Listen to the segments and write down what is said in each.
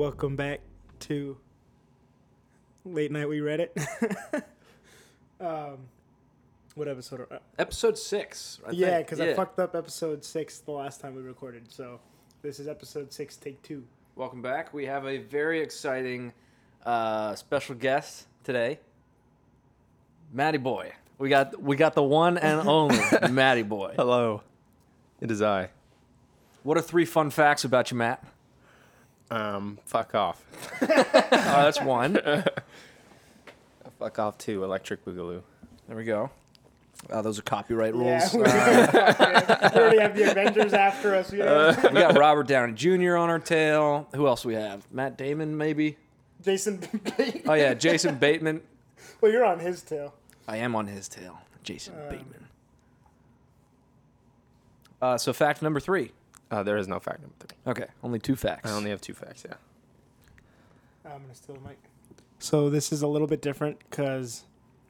Welcome back to late night. We Reddit. um, what episode? Are, uh, Episode six. I yeah, think. because I fucked up episode six the last time we recorded. So this is episode six, take two. Welcome back. We have a very exciting uh, special guest today, Matty Boy. We got we got the one and only Matty Boy. Hello, it is I. What are three fun facts about you, Matt? Um, fuck off. Oh, that's one. Fuck off too. Electric Boogaloo. There we go. Uh, those are copyright rules. Yeah, we, Uh, we already have the Avengers after us. Yeah. we got Robert Downey Jr. on our tail. Who else we have? Matt Damon, maybe. Jason. Bateman. Oh yeah, Jason Bateman. well, you're on his tail. I am on his tail. Jason Um, Bateman. Uh, so fact number three. Uh, there is no fact number three. Okay, only two facts. I only have two facts. Yeah. I'm gonna steal the mic. So this is a little bit different because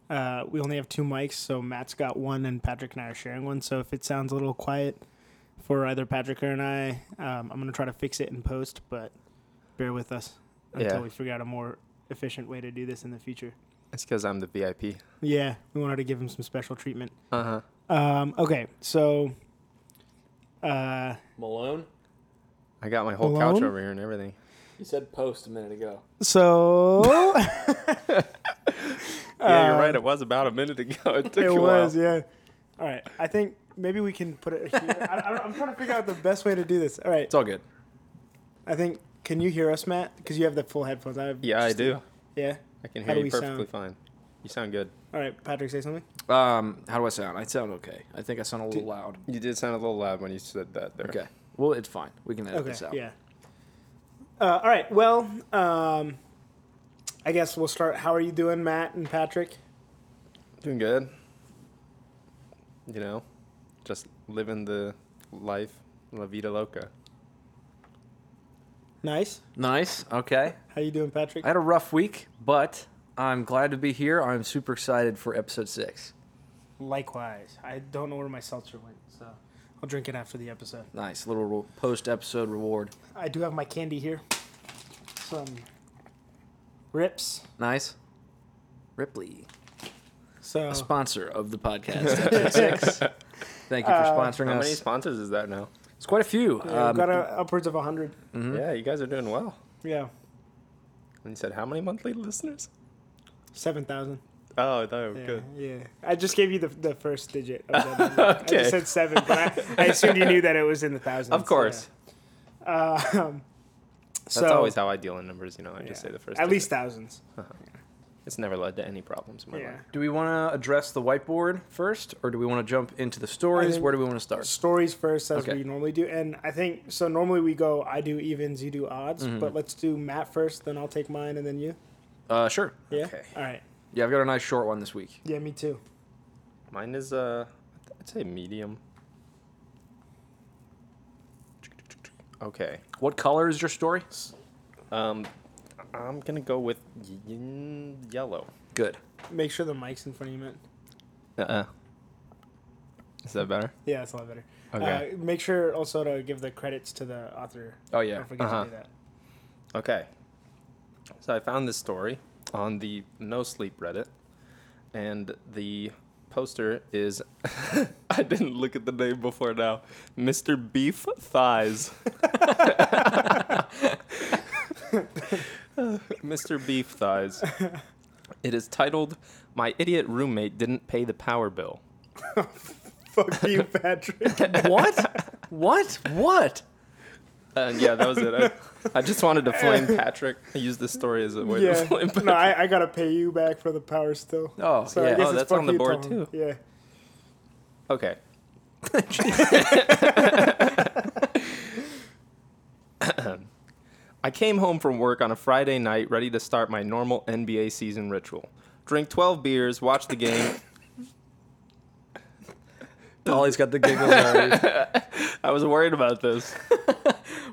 uh, we only have two mics. So Matt's got one, and Patrick and I are sharing one. So if it sounds a little quiet for either Patrick or and I, um, I'm gonna try to fix it in post. But bear with us until Yeah. we figure out a more efficient way to do this in the future. It's because I'm the VIP. Yeah, we wanted to give him some special treatment. Uh huh. Um, okay, so uh, Malone. I got my whole couch over here and everything. You said post a minute ago. so Yeah, you're right. It was about a minute ago. It took it a was, while. yeah. All right, I think maybe we can put it here. I, I, I'm trying to figure out the best way to do this. All right, It's all good. I think. Can you hear us, Matt? Because you have the full headphones. I have Yeah, I just the- do. Yeah. I can hear do you perfectly sound? fine. You sound good. All right, Patrick, say something. Um, how do I sound? I sound okay. I think I sound a little Did- loud. You did sound a little loud when you said that there. Okay. Well, it's fine. We can edit Okay. this out. Yeah. Uh, all right. Well, um, I guess we'll start. How are you doing, Matt and Patrick? Doing good. You know, just living the life, la vida loca. Nice. Nice. Okay. How you doing, Patrick? I had a rough week, but I'm glad to be here. I'm super excited for episode six. Likewise. I don't know where my seltzer went, so I'll drink it after the episode. Nice little re- post-episode reward. I do have my candy here. Some rips. Nice. Ripley, So a sponsor of the podcast. episode six. Thank you for Uh, sponsoring How us. many sponsors is that now? It's quite a few. yeah, Um, we've got a, upwards of hundred. mhm. Yeah, you guys are doing well. Yeah, And you said how many monthly listeners? Seven thousand. Oh, that was Yeah, good. yeah. I just gave you the the first digit. Number. I just said seven, but I, I assumed you knew that it was in the thousands. Of course. Yeah. Uh, um, That's so, always how I deal in numbers, you know. I just say the first. At digit. least thousands. It's never led to any problems in my Yeah. life. Do we want to address the whiteboard first, or do we want to jump into the stories? Where do we want to start? Stories first, as Okay. we normally do, and I think so. Normally we go, I do evens, you do odds, Mhm. but let's do Matt first, then I'll take mine, and then you. Uh, sure. Yeah. Okay. All right. Yeah, I've got a nice short one this week. Yeah, me too. Mine is uh, I'd say medium. Okay. What color is your story? Um, I'm gonna go with y- yellow. Good. Make sure the mic's in front of you, Matt. Uh-uh. Is that better? Yeah, that's a lot better. Okay. Uh, make sure also to give the credits to the author. Oh yeah. Don't forget Uh-huh. to do that. Okay. So I found this story on the No Sleep Reddit, and the poster is I didn't look at the name before now. Mr. Beef Thighs. Mr. Beef Thighs. It is titled My Idiot Roommate Didn't Pay the Power Bill. Fuck you, Patrick. what? what? What? And yeah, that was it. I, I just wanted to flame Patrick. I used this story as a way to yeah. flame Patrick. No, I, I gotta pay you back for the power still. Oh So I yeah. guess Oh, it's that's on the board, too. Yeah. Okay. I came home from work on a Friday night ready to start my normal NBA season ritual. Drink 12 beers, watch the game. Dolly's got the giggles already. I was worried about this.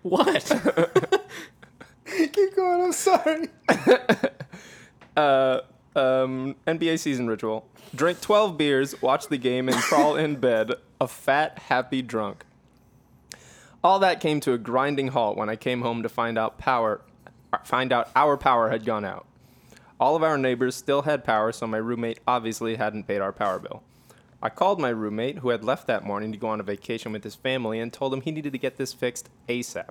What? Keep going. I'm sorry. Uh, um, NBA season ritual. Drink 12 beers, watch the game, and crawl in bed, a fat, happy drunk. All that came to a grinding halt when I came home to find out power find out our power had gone out. All of our neighbors still had power, so my roommate obviously hadn't paid our power bill. I called my roommate, who had left that morning to go on a vacation with his family, and told him he needed to get this fixed ASAP.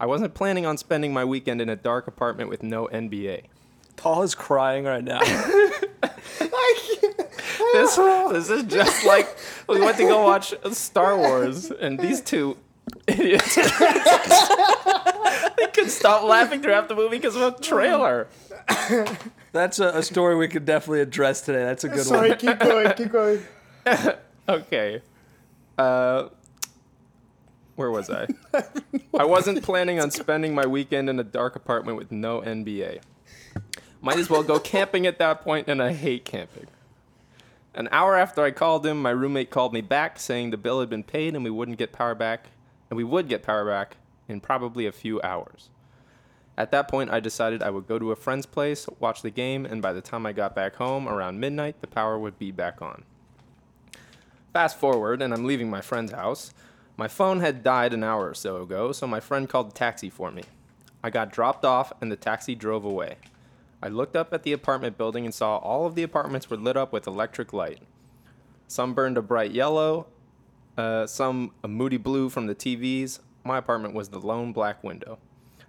I wasn't planning on spending my weekend in a dark apartment with no NBA. Tall is crying right now. This, this is just like we went to go watch Star Wars, and these two idiots they couldn't stop laughing throughout the movie because of a trailer. That's a, a story we could definitely address today. That's a good Sorry, one. Sorry, keep going, keep going. Okay. Uh, where was I? I wasn't planning on spending my weekend in a dark apartment with no NBA. Might as well go camping at that point, and I hate camping. An hour after I called him, my roommate called me back saying the bill had been paid and we wouldn't get power back, and we would get power back in probably a few hours. At that point, I decided I would go to a friend's place, watch the game, and by the time I got back home around midnight, the power would be back on. Fast forward, and I'm leaving my friend's house. My phone had died an hour or so ago, so my friend called a taxi for me. I got dropped off, and the taxi drove away. I looked up at the apartment building and saw all of the apartments were lit up with electric light. Some burned a bright yellow, uh, some a moody blue from the TVs. My apartment was the lone black window.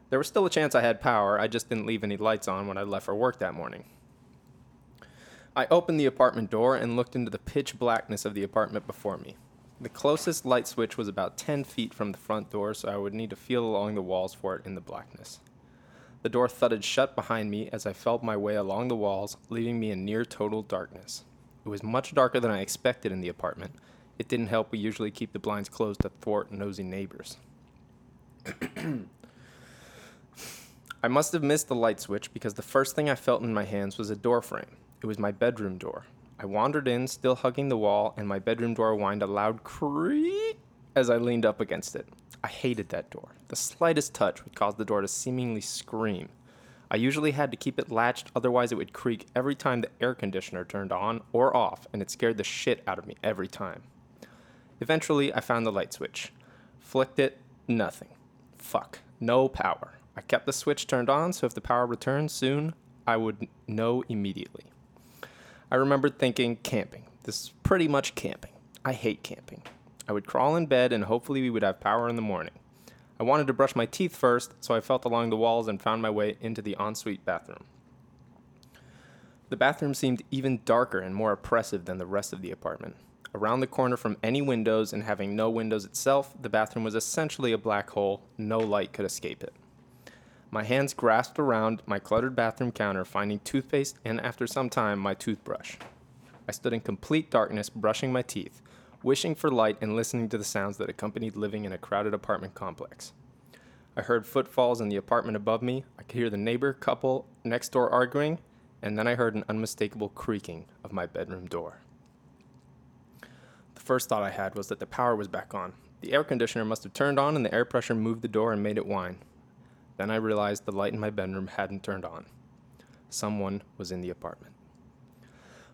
There was still a chance I had power, I just didn't leave any lights on when I left for work that morning. I opened the apartment door and looked into the pitch blackness of the apartment before me. The closest light switch was about 10 feet from the front door, so I would need to feel along the walls for it in the blackness. The door thudded shut behind me as I felt my way along the walls, leaving me in near total darkness. It was much darker than I expected in the apartment. It didn't help we usually keep the blinds closed to thwart nosy neighbors. I must have missed the light switch because the first thing I felt in my hands was a door frame. It was my bedroom door. I wandered in, still hugging the wall, and my bedroom door whined a loud creak as I leaned up against it. I hated that door. The slightest touch would cause the door to seemingly scream. I usually had to keep it latched, otherwise, it would creak every time the air conditioner turned on or off, and it scared the shit out of me every time. Eventually, I found the light switch. Flicked it, nothing. Fuck, no power. I kept the switch turned on, so if the power returned soon, I would know immediately. I remembered thinking, camping. This is pretty much camping. I hate camping. I would crawl in bed and hopefully we would have power in the morning. I wanted to brush my teeth first, so I felt along the walls and found my way into the ensuite bathroom. The bathroom seemed even darker and more oppressive than the rest of the apartment. Around the corner from any windows and having no windows itself, the bathroom was essentially a black hole, no light could escape it. My hands grasped around my cluttered bathroom counter, finding toothpaste and, after some time, my toothbrush. I stood in complete darkness, brushing my teeth, wishing for light and listening to the sounds that accompanied living in a crowded apartment complex. I heard footfalls in the apartment above me, I could hear the neighbor couple next door arguing, and then I heard an unmistakable creaking of my bedroom door. The first thought I had was that the power was back on. The air conditioner must have turned on and the air pressure moved the door and made it whine. Then I realized the light in my bedroom hadn't turned on. Someone was in the apartment.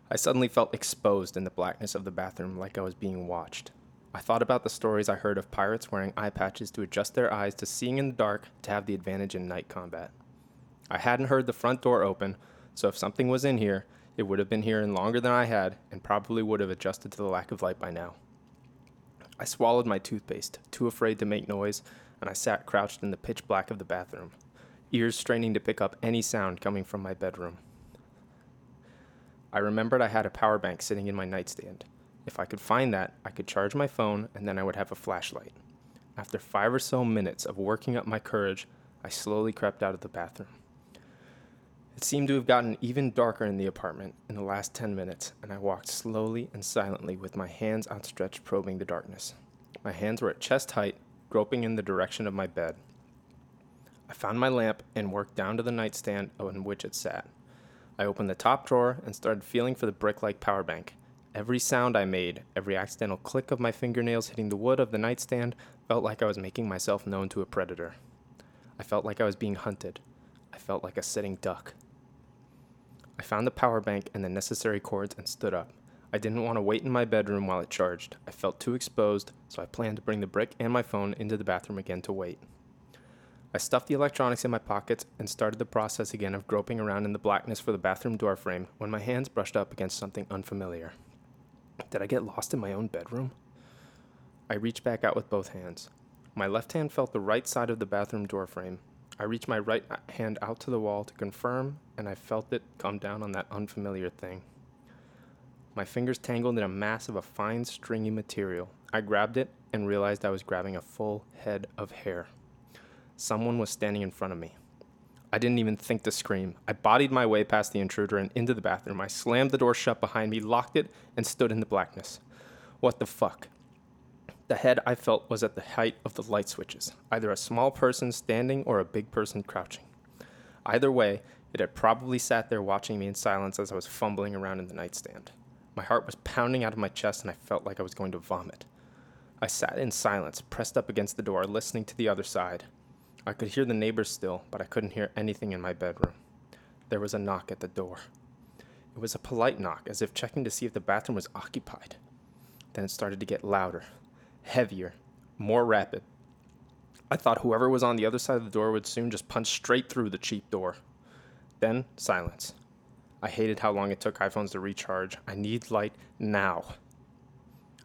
I suddenly felt exposed in the blackness of the bathroom like I was being watched. I thought about the stories I heard of pirates wearing eye patches to adjust their eyes to seeing in the dark to have the advantage in night combat. I hadn't heard the front door open, so if something was in here, it would have been here in longer than I had and probably would have adjusted to the lack of light by now. I swallowed my toothpaste, too afraid to make noise, and I sat crouched in the pitch black of the bathroom, ears straining to pick up any sound coming from my bedroom. I remembered I had a power bank sitting in my nightstand. If I could find that, I could charge my phone and then I would have a flashlight. After five or so minutes of working up my courage, I slowly crept out of the bathroom. It seemed to have gotten even darker in the apartment in the last 10 minutes, and I walked slowly and silently with my hands outstretched, probing the darkness. My hands were at chest height, groping in the direction of my bed. I found my lamp and worked down to the nightstand on which it sat. I opened the top drawer and started feeling for the brick like power bank. Every sound I made, every accidental click of my fingernails hitting the wood of the nightstand, felt like I was making myself known to a predator. I felt like I was being hunted. I felt like a sitting duck. I found the power bank and the necessary cords and stood up. I didn't want to wait in my bedroom while it charged. I felt too exposed, so I planned to bring the brick and my phone into the bathroom again to wait. I stuffed the electronics in my pockets and started the process again of groping around in the blackness for the bathroom door frame when my hands brushed up against something unfamiliar. Did I get lost in my own bedroom? I reached back out with both hands. My left hand felt the right side of the bathroom door frame. I reached my right hand out to the wall to confirm, and I felt it come down on that unfamiliar thing. My fingers tangled in a mass of a fine, stringy material. I grabbed it and realized I was grabbing a full head of hair. Someone was standing in front of me. I didn't even think to scream. I bodied my way past the intruder and into the bathroom. I slammed the door shut behind me, locked it, and stood in the blackness. What the fuck? The head I felt was at the height of the light switches, either a small person standing or a big person crouching. Either way, it had probably sat there watching me in silence as I was fumbling around in the nightstand. My heart was pounding out of my chest and I felt like I was going to vomit. I sat in silence, pressed up against the door, listening to the other side. I could hear the neighbors still, but I couldn't hear anything in my bedroom. There was a knock at the door. It was a polite knock, as if checking to see if the bathroom was occupied. Then it started to get louder, heavier, more rapid. I thought whoever was on the other side of the door would soon just punch straight through the cheap door. Then silence. I hated how long it took iPhones to recharge. I need light now.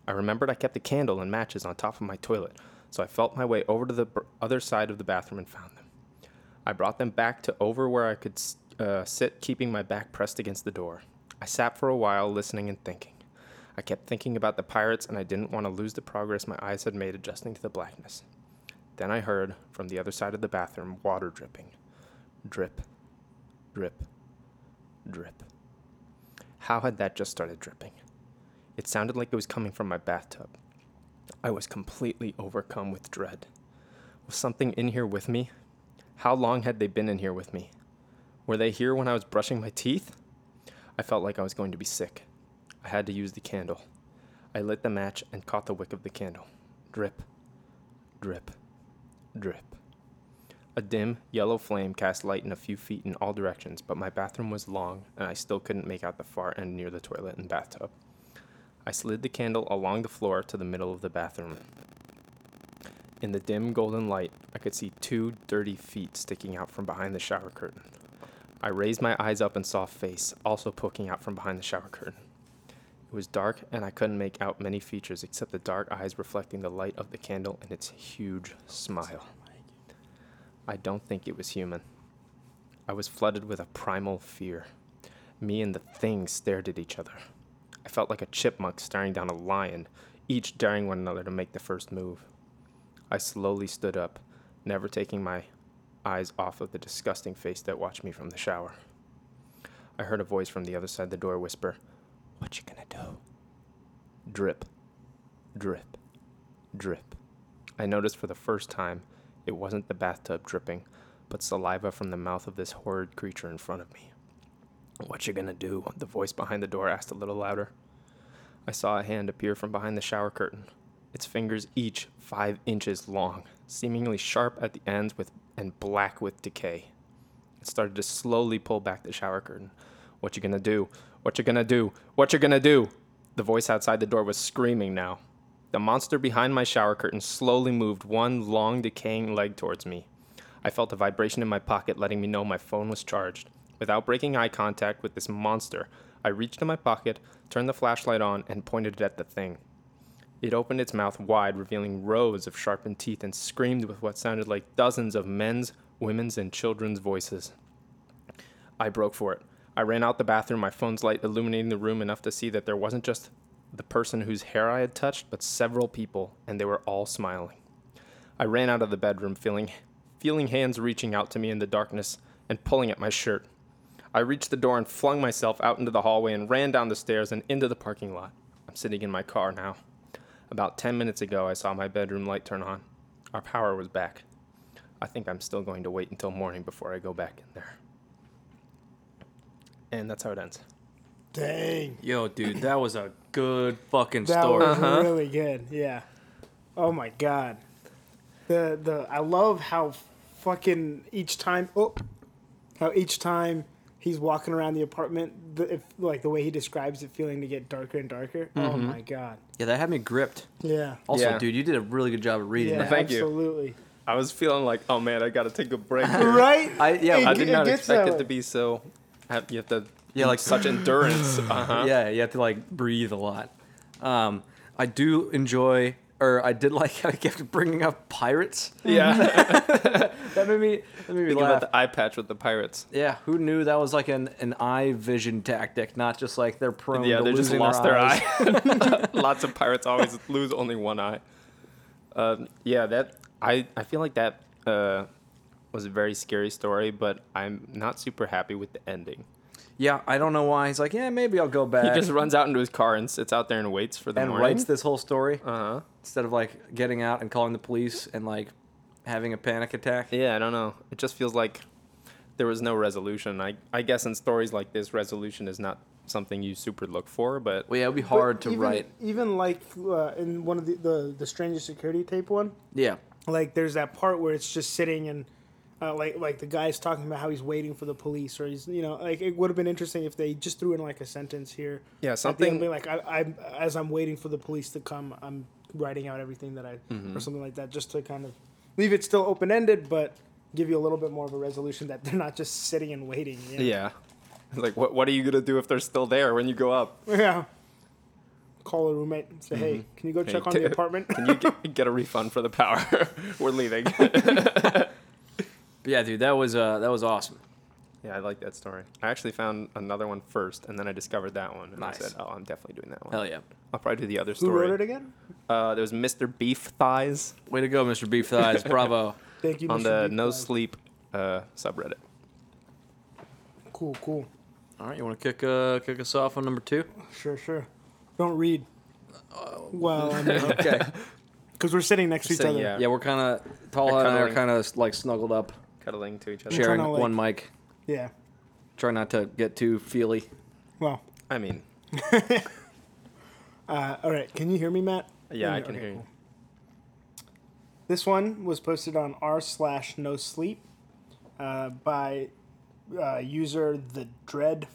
I remembered I kept a candle and matches on top of my toilet, so I felt my way over to the other side of the bathroom and found them. I brought them back to over where I could uh, sit, keeping my back pressed against the door. I sat for a while, listening and thinking. I kept thinking about the pirates, and I didn't want to lose the progress my eyes had made adjusting to the blackness. Then I heard, from the other side of the bathroom, water dripping. Drip, drip, drip. How had that just started dripping? It sounded like it was coming from my bathtub. I was completely overcome with dread. Was something in here with me? How long had they been in here with me? Were they here when I was brushing my teeth? I felt like I was going to be sick. I had to use the candle. I lit the match and caught the wick of the candle. Drip, drip, drip. A dim, yellow flame cast light in a few feet in all directions, but my bathroom was long, and I still couldn't make out the far end near the toilet and bathtub. I slid the candle along the floor to the middle of the bathroom. In the dim golden light, I could see two dirty feet sticking out from behind the shower curtain. I raised my eyes up and saw a face, also poking out from behind the shower curtain. It was dark, and I couldn't make out many features except the dark eyes reflecting the light of the candle and its huge smile. I don't think it was human. I was flooded with a primal fear. Me and the thing stared at each other. I felt like a chipmunk staring down a lion, each daring one another to make the first move. I slowly stood up, never taking my eyes off of the disgusting face that watched me from the shower. I heard a voice from the other side of the door whisper, What you gonna do? Drip, drip, drip. I noticed for the first time it wasn't the bathtub dripping, but saliva from the mouth of this horrid creature in front of me. What you gonna do? The voice behind the door asked a little louder. I saw a hand appear from behind the shower curtain, its fingers each five inches long, seemingly sharp at the ends with and black with decay. It started to slowly pull back the shower curtain. What you gonna do? What you gonna do? What you gonna do? The voice outside the door was screaming now. The monster behind my shower curtain slowly moved one long decaying leg towards me. I felt a vibration in my pocket letting me know my phone was charged. Without breaking eye contact with this monster, I reached in my pocket, turned the flashlight on, and pointed it at the thing. It opened its mouth wide, revealing rows of sharpened teeth, and screamed with what sounded like dozens of men's, women's, and children's voices. I broke for it. I ran out the bathroom, my phone's light illuminating the room enough to see that there wasn't just the person whose hair I had touched, but several people, and they were all smiling. I ran out of the bedroom, feeling, feeling hands reaching out to me in the darkness and pulling at my shirt. I reached the door and flung myself out into the hallway and ran down the stairs and into the parking lot. I'm sitting in my car now. About 10 minutes ago, I saw my bedroom light turn on. Our power was back. I think I'm still going to wait until morning before I go back in there. And that's how it ends. Dang. Yo, dude, that was a good fucking That story. was Uh-huh. really good. Yeah. Oh my god. The the I love how fucking each time oh how each time he's walking around the apartment the if like the way he describes it feeling to get darker and darker. Oh Mm-hmm. my god. Yeah, that had me gripped. Yeah. Also, Yeah. dude, you did a really good job of reading Yeah, that. Thank you. absolutely. I was feeling like, oh man, I gotta take a break. right? I yeah It I I, did not gets expect that it to be so. You have to. Yeah, like- such endurance. Uh-huh. yeah you have to like breathe a lot. Um, I do enjoy, or I did like how he kept bringing up pirates. Yeah. That made me that made me Think laugh. about the eye patch with the pirates. Yeah, who knew that was like an, an eye vision tactic, not just like they're prone yeah, to they just losing lost their eyes. eye. Lots of pirates always lose only one eye. Um, yeah, that I I feel like that uh, was a very scary story, but I'm not super happy with the ending. Yeah, I don't know why. He's like, yeah, maybe I'll go back. He just runs out into his car and sits out there and waits for the and morning. writes this whole story Uh huh. instead of like getting out and calling the police and like having a panic attack. Yeah, I don't know. It just feels like there was no resolution. I I guess in stories like this, resolution is not something you super look for, but Well, yeah, it would be But hard to even, write. Even like uh, in one of the, the the Stranger Security tape one, Yeah, like there's that part where it's just sitting and uh, like like the guy's talking about how he's waiting for the police or he's you know like it would have been interesting if they just threw in like a sentence here. yeah, something. like I, I as I'm waiting for the police to come, I'm writing out everything that I Mm-hmm. or something like that, just to kind of leave it still open ended, but give you a little bit more of a resolution that they're not just sitting and waiting. you know? Yeah. Like, what, what are you going to do if they're still there when you go up? Yeah. Call a roommate and say, hey, can you go Hey, check on t- the apartment? Can you get, get a refund for the power? We're leaving. but yeah, dude, that was uh, that was awesome. yeah, I like that story. I actually found another one first, and then I discovered that one. And Nice. I said, oh, I'm definitely doing that one. Hell yeah, I'll probably do the other story. Who story. wrote it again? Uh, there was Mr. Beef Thighs way to go, Mr. Beef Thighs. Bravo. Thank you, on Mr. the Beef No Guys. Sleep uh, subreddit. Cool, cool. All right, you want to kick uh, kick us off on number two? Sure, sure. Don't read. well, I mean, Okay. because we're sitting next to each Sitting, other. yeah. yeah, we're kind of Tall They're and I are cuddling. kind of like snuggled up, Cuddling to each other. Sharing kinda like- one mic. Yeah. Try not to get too feely. Well, I mean, uh, all right. Can you hear me, Matt? yeah, I Okay, can hear you. cool. This one was posted on r slash no sleep uh, by uh, user the Dread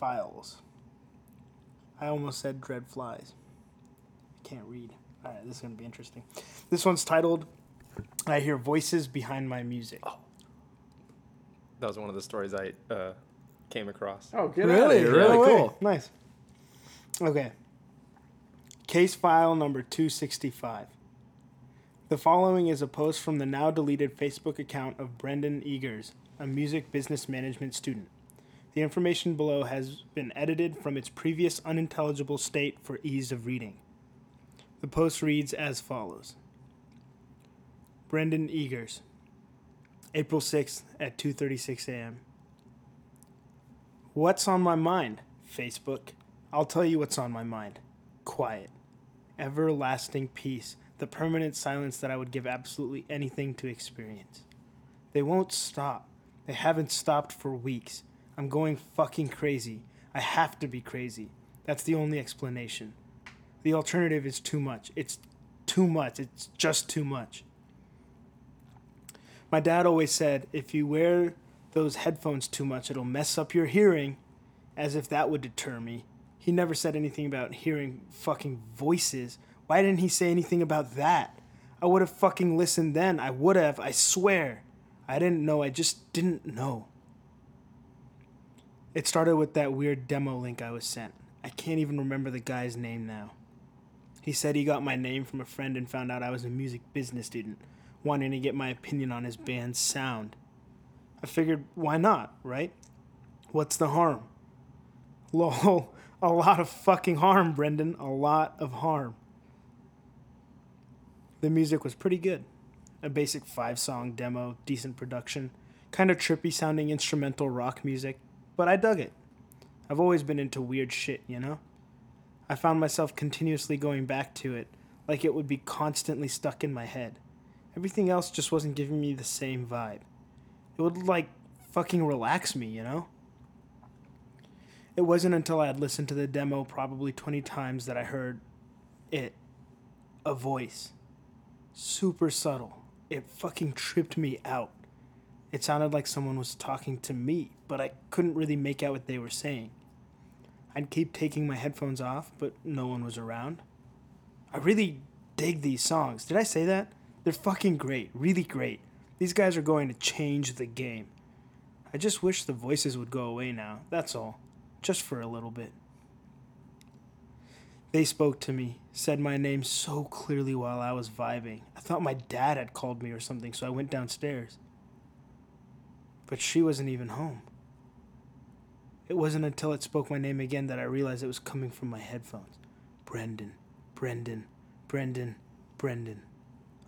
Files. I almost said Dread Flies. I can't read. All right, this is gonna be interesting. This one's titled "I Hear Voices Behind My Music." That was one of the stories I uh, came across. Oh, get really? Really No cool. Nice. Okay. Case file number 265. The following is a post from the now deleted Facebook account of Brendan Eagers, a music business management student. The information below has been edited from its previous unintelligible state for ease of reading. The post reads as follows Brendan Eagers, April 6th at 2:36 a.m. What's on my mind? Facebook. I'll tell you what's on my mind. Quiet. Everlasting peace. The permanent silence that I would give absolutely anything to experience. They won't stop. They haven't stopped for weeks. I'm going fucking crazy. I have to be crazy. That's the only explanation. The alternative is too much. It's too much. It's just too much. My dad always said if you wear those headphones too much, it'll mess up your hearing, as if that would deter me. He never said anything about hearing fucking voices. Why didn't he say anything about that? I would have fucking listened then. I would have, I swear. I didn't know, I just didn't know. It started with that weird demo link I was sent. I can't even remember the guy's name now. He said he got my name from a friend and found out I was a music business student, wanting to get my opinion on his band's sound. I figured, why not, right? What's the harm? Lol, a lot of fucking harm, Brendan. A lot of harm. The music was pretty good. A basic five song demo, decent production, kind of trippy sounding instrumental rock music, but I dug it. I've always been into weird shit, you know? I found myself continuously going back to it, like it would be constantly stuck in my head. Everything else just wasn't giving me the same vibe. It would, like, fucking relax me, you know? It wasn't until I had listened to the demo probably 20 times that I heard it. A voice. Super subtle. It fucking tripped me out. It sounded like someone was talking to me, but I couldn't really make out what they were saying. I'd keep taking my headphones off, but no one was around. I really dig these songs. Did I say that? They're fucking great, really great. These guys are going to change the game. I just wish the voices would go away now. That's all. Just for a little bit. They spoke to me, said my name so clearly while I was vibing. I thought my dad had called me or something, so I went downstairs. But she wasn't even home. It wasn't until it spoke my name again that I realized it was coming from my headphones. Brendan, Brendan, Brendan, Brendan.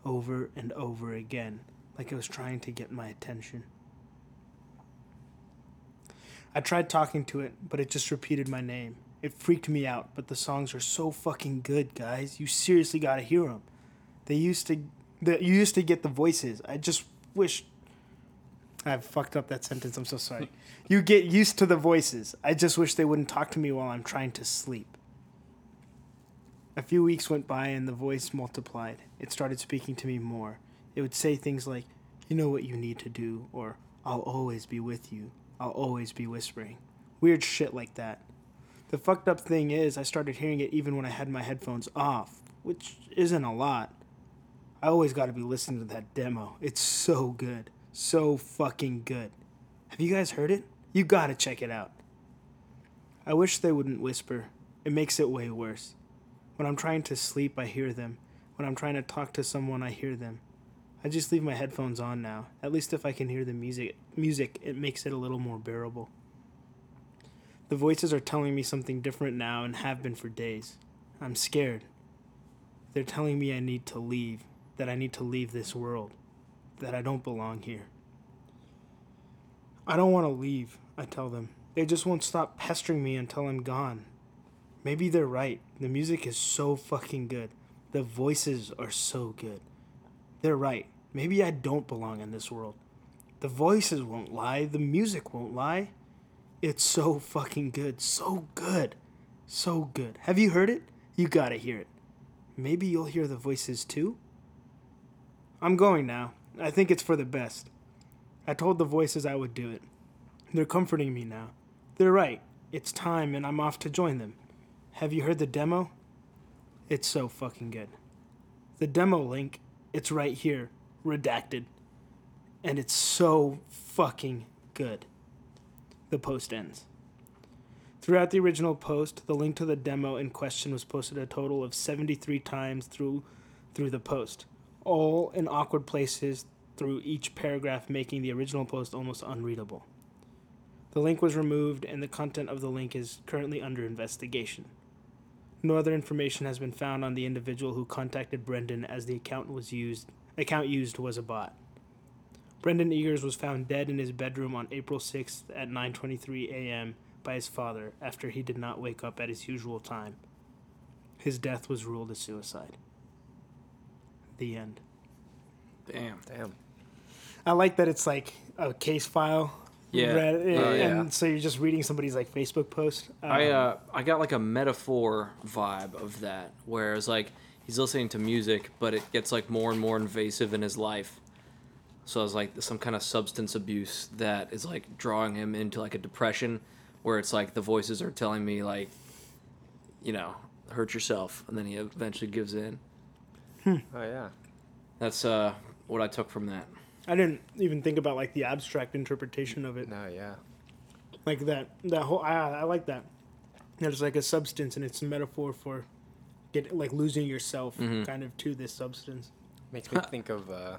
Over and over again, like it was trying to get my attention. I tried talking to it, but it just repeated my name. It freaked me out, but the songs are so fucking good, guys. You seriously gotta hear them. They used to, the, you used to get the voices. I just wish. I fucked up that sentence. I'm so sorry. you get used to the voices. I just wish they wouldn't talk to me while I'm trying to sleep. A few weeks went by and the voice multiplied. It started speaking to me more. It would say things like, You know what you need to do, or I'll always be with you. I'll always be whispering. Weird shit like that. The fucked up thing is, I started hearing it even when I had my headphones off, which isn't a lot. I always gotta be listening to that demo. It's so good. So fucking good. Have you guys heard it? You gotta check it out. I wish they wouldn't whisper. It makes it way worse. When I'm trying to sleep, I hear them. When I'm trying to talk to someone, I hear them. I just leave my headphones on now. At least if I can hear the music, music, it makes it a little more bearable. The voices are telling me something different now and have been for days. I'm scared. They're telling me I need to leave, that I need to leave this world, that I don't belong here. I don't want to leave, I tell them. They just won't stop pestering me until I'm gone. Maybe they're right. The music is so fucking good. The voices are so good. They're right. Maybe I don't belong in this world. The voices won't lie. The music won't lie. It's so fucking good. So good. So good. Have you heard it? You gotta hear it. Maybe you'll hear the voices too? I'm going now. I think it's for the best. I told the voices I would do it. They're comforting me now. They're right. It's time and I'm off to join them. Have you heard the demo? It's so fucking good. The demo link, it's right here, redacted. And it's so fucking good. The post ends. Throughout the original post, the link to the demo in question was posted a total of 73 times through through the post, all in awkward places through each paragraph making the original post almost unreadable. The link was removed and the content of the link is currently under investigation. No other information has been found on the individual who contacted Brendan as the account was used account used was a bot. Brendan Eagers was found dead in his bedroom on April 6th at 9:23 a.m. by his father after he did not wake up at his usual time. His death was ruled a suicide. The end. Damn. Damn. I like that it's like a case file. Yeah. read- Oh, and yeah. so you're just reading somebody's like Facebook post. I Um, uh I got like a metaphor vibe of that, where it's like he's listening to music, but it gets like more and more invasive in his life. So it's like some kind of substance abuse that is like drawing him into like a depression, where it's like the voices are telling me like, you know, hurt yourself, and then he eventually gives in. Oh yeah. That's uh what I took from that. I didn't even think about like the abstract interpretation of it. No, yeah. Like that that whole I, I like that. There's like a substance and it's a metaphor for get like losing yourself Mhm. kind of to this substance. Makes me think of. uh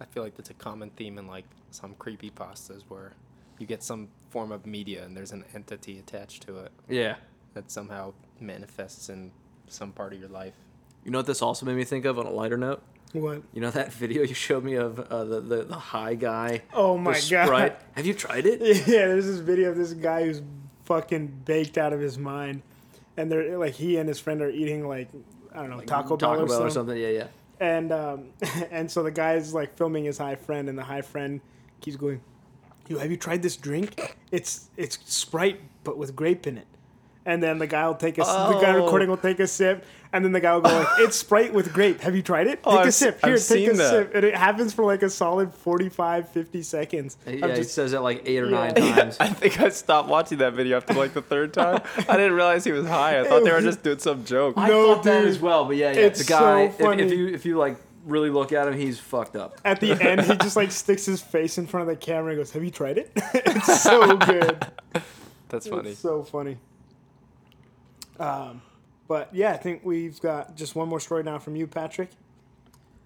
I feel like that's a common theme in like some creepy pastas where you get some form of media and there's an entity attached to it Yeah. that somehow manifests in some part of your life. You know what this also made me think of on a lighter note? What? You know that video you showed me of uh, the, the the high guy. Oh my Sprite? god. Have you tried it? Yeah, there's this video of this guy who's fucking baked out of his mind. And they're like he and his friend are eating like I don't know, Like Taco Bell, Taco or, Bell or something. something. Yeah, yeah. And um, and so the guy's like filming his high friend, and the high friend keeps going, "Yo, have you tried this drink? It's it's Sprite, but with grape in it." And then the guy will take a the guy Oh. recording will take a sip, and then the guy will go like, "It's Sprite with grape. Have you tried it? Oh, Take I've a s- sip. I've Here, take a that. sip." And it happens for like a solid 45, 50 seconds. Yeah, I'm he just- says it like eight or Yeah. nine times. I think I stopped watching that video after like the third time. I didn't realize he was high. I thought they were just doing some joke. I No, thought that dude. as well, but yeah, yeah. It's the guy. so if- funny. If, you if you like really look at him, he's fucked up. At the end, he just like sticks his face in front of the camera and goes, "Have you tried it?" it's so good. That's funny. It's so funny. Um, but yeah, I think we've got just one more story now from you, Patrick.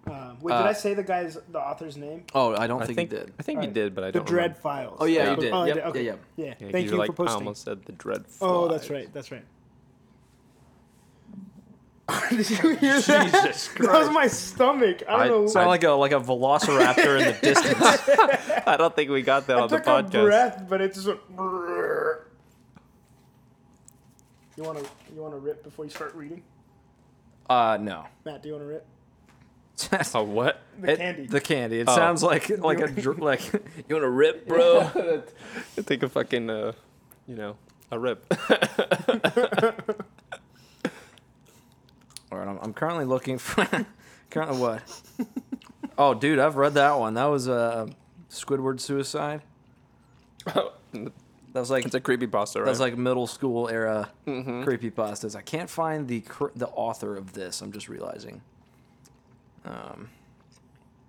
Um, wait, did Uh, I say the guy's the author's name? Oh, I don't I think, think he did. I think you Alright. did, but I The don't. The Dread remember. Files. Oh yeah, Oh, you did. I Yep. did, okay. Yeah, yeah. Yeah, Yeah, thank you you like, for I posting. almost said the Dread. Oh, that's right. That's right. Did you hear that? Jesus That was my stomach. I I- don't know. Sound like a like a velociraptor in the distance. I don't think we got that I on the took a podcast. breath, but it just went. You want to you want to rip before you start reading, Uh, no. Matt? Do you want to rip Oh, what? the It- candy? The candy. It Oh. sounds like like a dr- like you want to rip, bro? Take a fucking, uh, you know, a rip. All right, I'm, I'm currently looking for currently what? Oh, dude, I've read that one. That was uh, Squidward suicide. That was like it's a creepy pasta, right? that was like middle school era Mhm. creepypastas. I can't find the cr- the author of this. I'm just realizing. Um,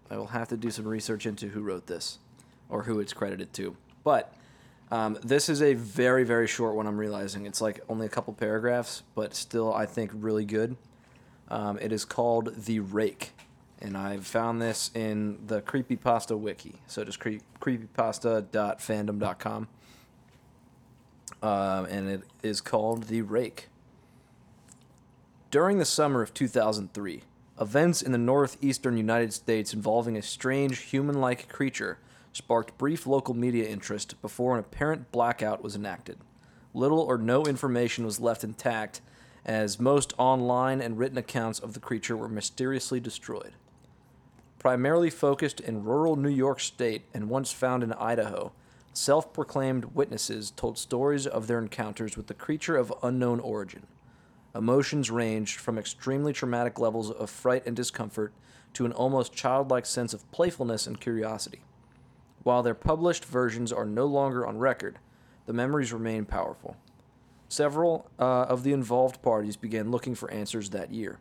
I will have to do some research into who wrote this, or who it's credited to. But um, this is a very very short one. I'm realizing it's like only a couple paragraphs, but still I think really good. Um, it is called The Rake, and I found this in the creepypasta wiki. So just cre- creepypasta.fandom.com. Um, and it is called The Rake. During the summer of 2003, events in the northeastern United States involving a strange human like creature sparked brief local media interest before an apparent blackout was enacted. Little or no information was left intact, as most online and written accounts of the creature were mysteriously destroyed. Primarily focused in rural New York State and once found in Idaho, self proclaimed witnesses told stories of their encounters with the creature of unknown origin. Emotions ranged from extremely traumatic levels of fright and discomfort to an almost childlike sense of playfulness and curiosity. While their published versions are no longer on record, the memories remain powerful. Several uh, of the involved parties began looking for answers that year.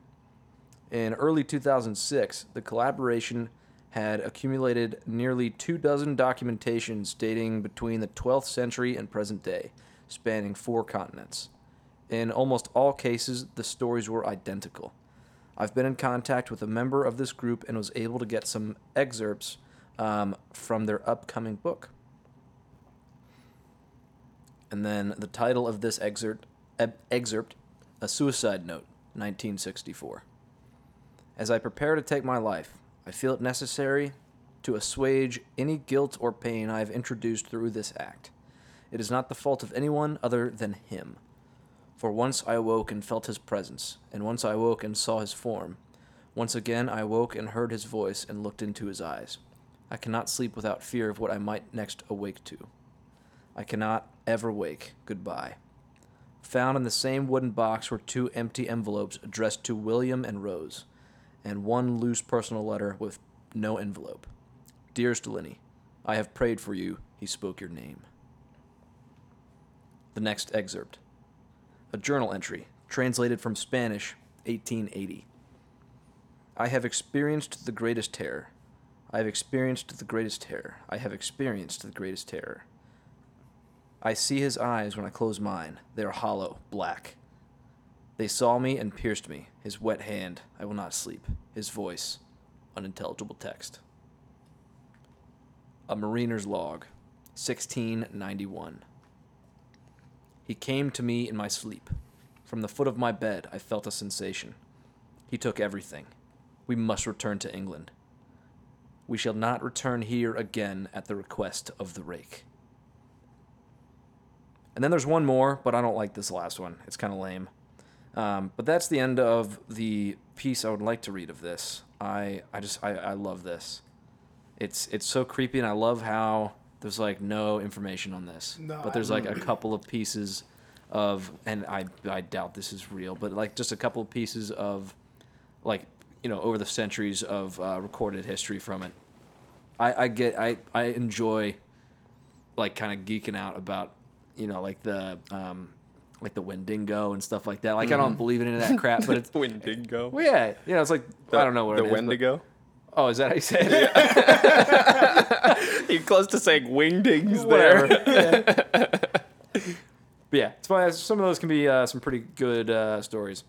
In early 2006, the collaboration had accumulated nearly two dozen documentations dating between the 12th century and present day, spanning four continents. In almost all cases, the stories were identical. I've been in contact with a member of this group and was able to get some excerpts um, from their upcoming book. And then the title of this excerpt, excerpt, A Suicide Note, 1964. As I prepare to take my life, I feel it necessary to assuage any guilt or pain I have introduced through this act. It is not the fault of anyone other than him. For once I awoke and felt his presence, and once I awoke and saw his form. Once again I awoke and heard his voice and looked into his eyes. I cannot sleep without fear of what I might next awake to. I cannot ever wake. Goodbye. Found in the same wooden box were two empty envelopes addressed to William and Rose, and one loose personal letter with no envelope. Dearest Lenny, I have prayed for you. He spoke your name. The next excerpt. A journal entry, translated from Spanish, 1880. I have experienced the greatest terror. I have experienced the greatest terror. I have experienced the greatest terror. I see his eyes when I close mine. They are hollow, black. They saw me and pierced me. His wet hand, I will not sleep. His voice, unintelligible text. A Mariner's Log, 1691. He came to me in my sleep. From the foot of my bed, I felt a sensation. He took everything. We must return to England. We shall not return here again at the request of the rake. And then there's one more, but I don't like this last one. It's kind of lame. Um, but that's the end of the piece I would like to read of this. I, I just I, I love this. It's it's so creepy, and I love how there's like no information on this. No, but there's like a couple of pieces of, and I I doubt this is real, but like just a couple of pieces of, like you know over the centuries of uh, recorded history from it. I I get I I enjoy, like kind of geeking out about, you know like the um like the Wendigo and stuff like that. Like I don't believe in any of that crap, but it's Wendigo. well, yeah, yeah. It's like I don't know what the it is, but- Wendigo. Oh, is that how you say it? You're close to saying wingdings Whatever. there. But yeah, it's fine. Some of those can be uh, some pretty good uh, stories.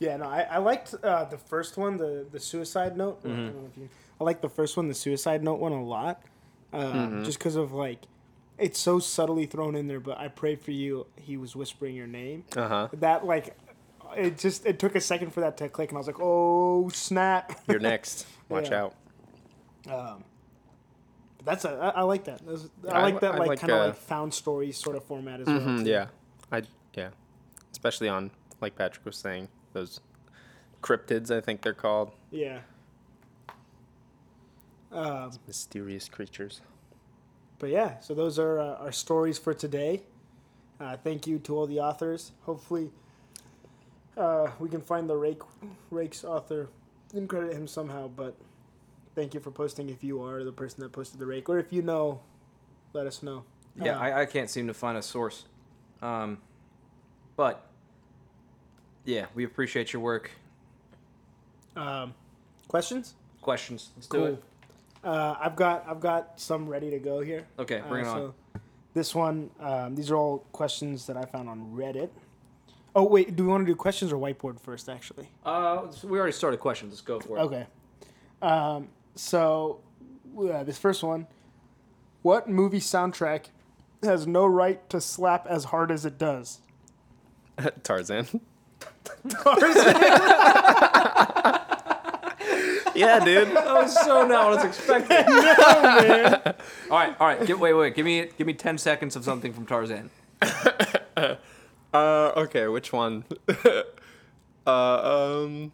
Yeah, no, I, I liked uh, the first one, the the suicide note. I, don't know if you, I like the first one, the suicide note one, a lot, um, just because of like, it's so subtly thrown in there. But I pray for you. He was whispering your name. Uh huh. That like, it just it took a second for that to click, and I was like, oh snap. You're next. Watch Yeah. out. um, that's a I, I like that. That's- I like that I like, like, kind of uh, like found story sort of format as well. Mhm, too. yeah. I yeah. Especially on like Patrick was saying those cryptids. I think they're called Yeah. Um, mysterious creatures. But yeah, so those are uh, our stories for today. Uh, thank you to all the authors. Hopefully, uh, we can find the Rake Rake's author and credit him somehow. But thank you for posting. If you are the person that posted the Rake, or if you know, let us know. Yeah, Uh, I, I can't seem to find a source. Um, but yeah, we appreciate your work. um, questions. Questions? Let's do it. Uh, I've got I've got some ready to go here. Okay, bring Uh, it on. so This one, um, these are all questions that I found on Reddit. Oh wait, do we want to do questions or whiteboard first? Actually. Uh, so we already started questions. Let's go for it. Okay. Um, so, uh, this first one. What movie soundtrack has no right to slap as hard as it does? Tarzan. Tarzan. yeah, dude. That was so not what I was expecting. No, man. All right, all right. Give, wait, wait. Give me, give me ten seconds of something from Tarzan. Uh, okay, which one? uh, um.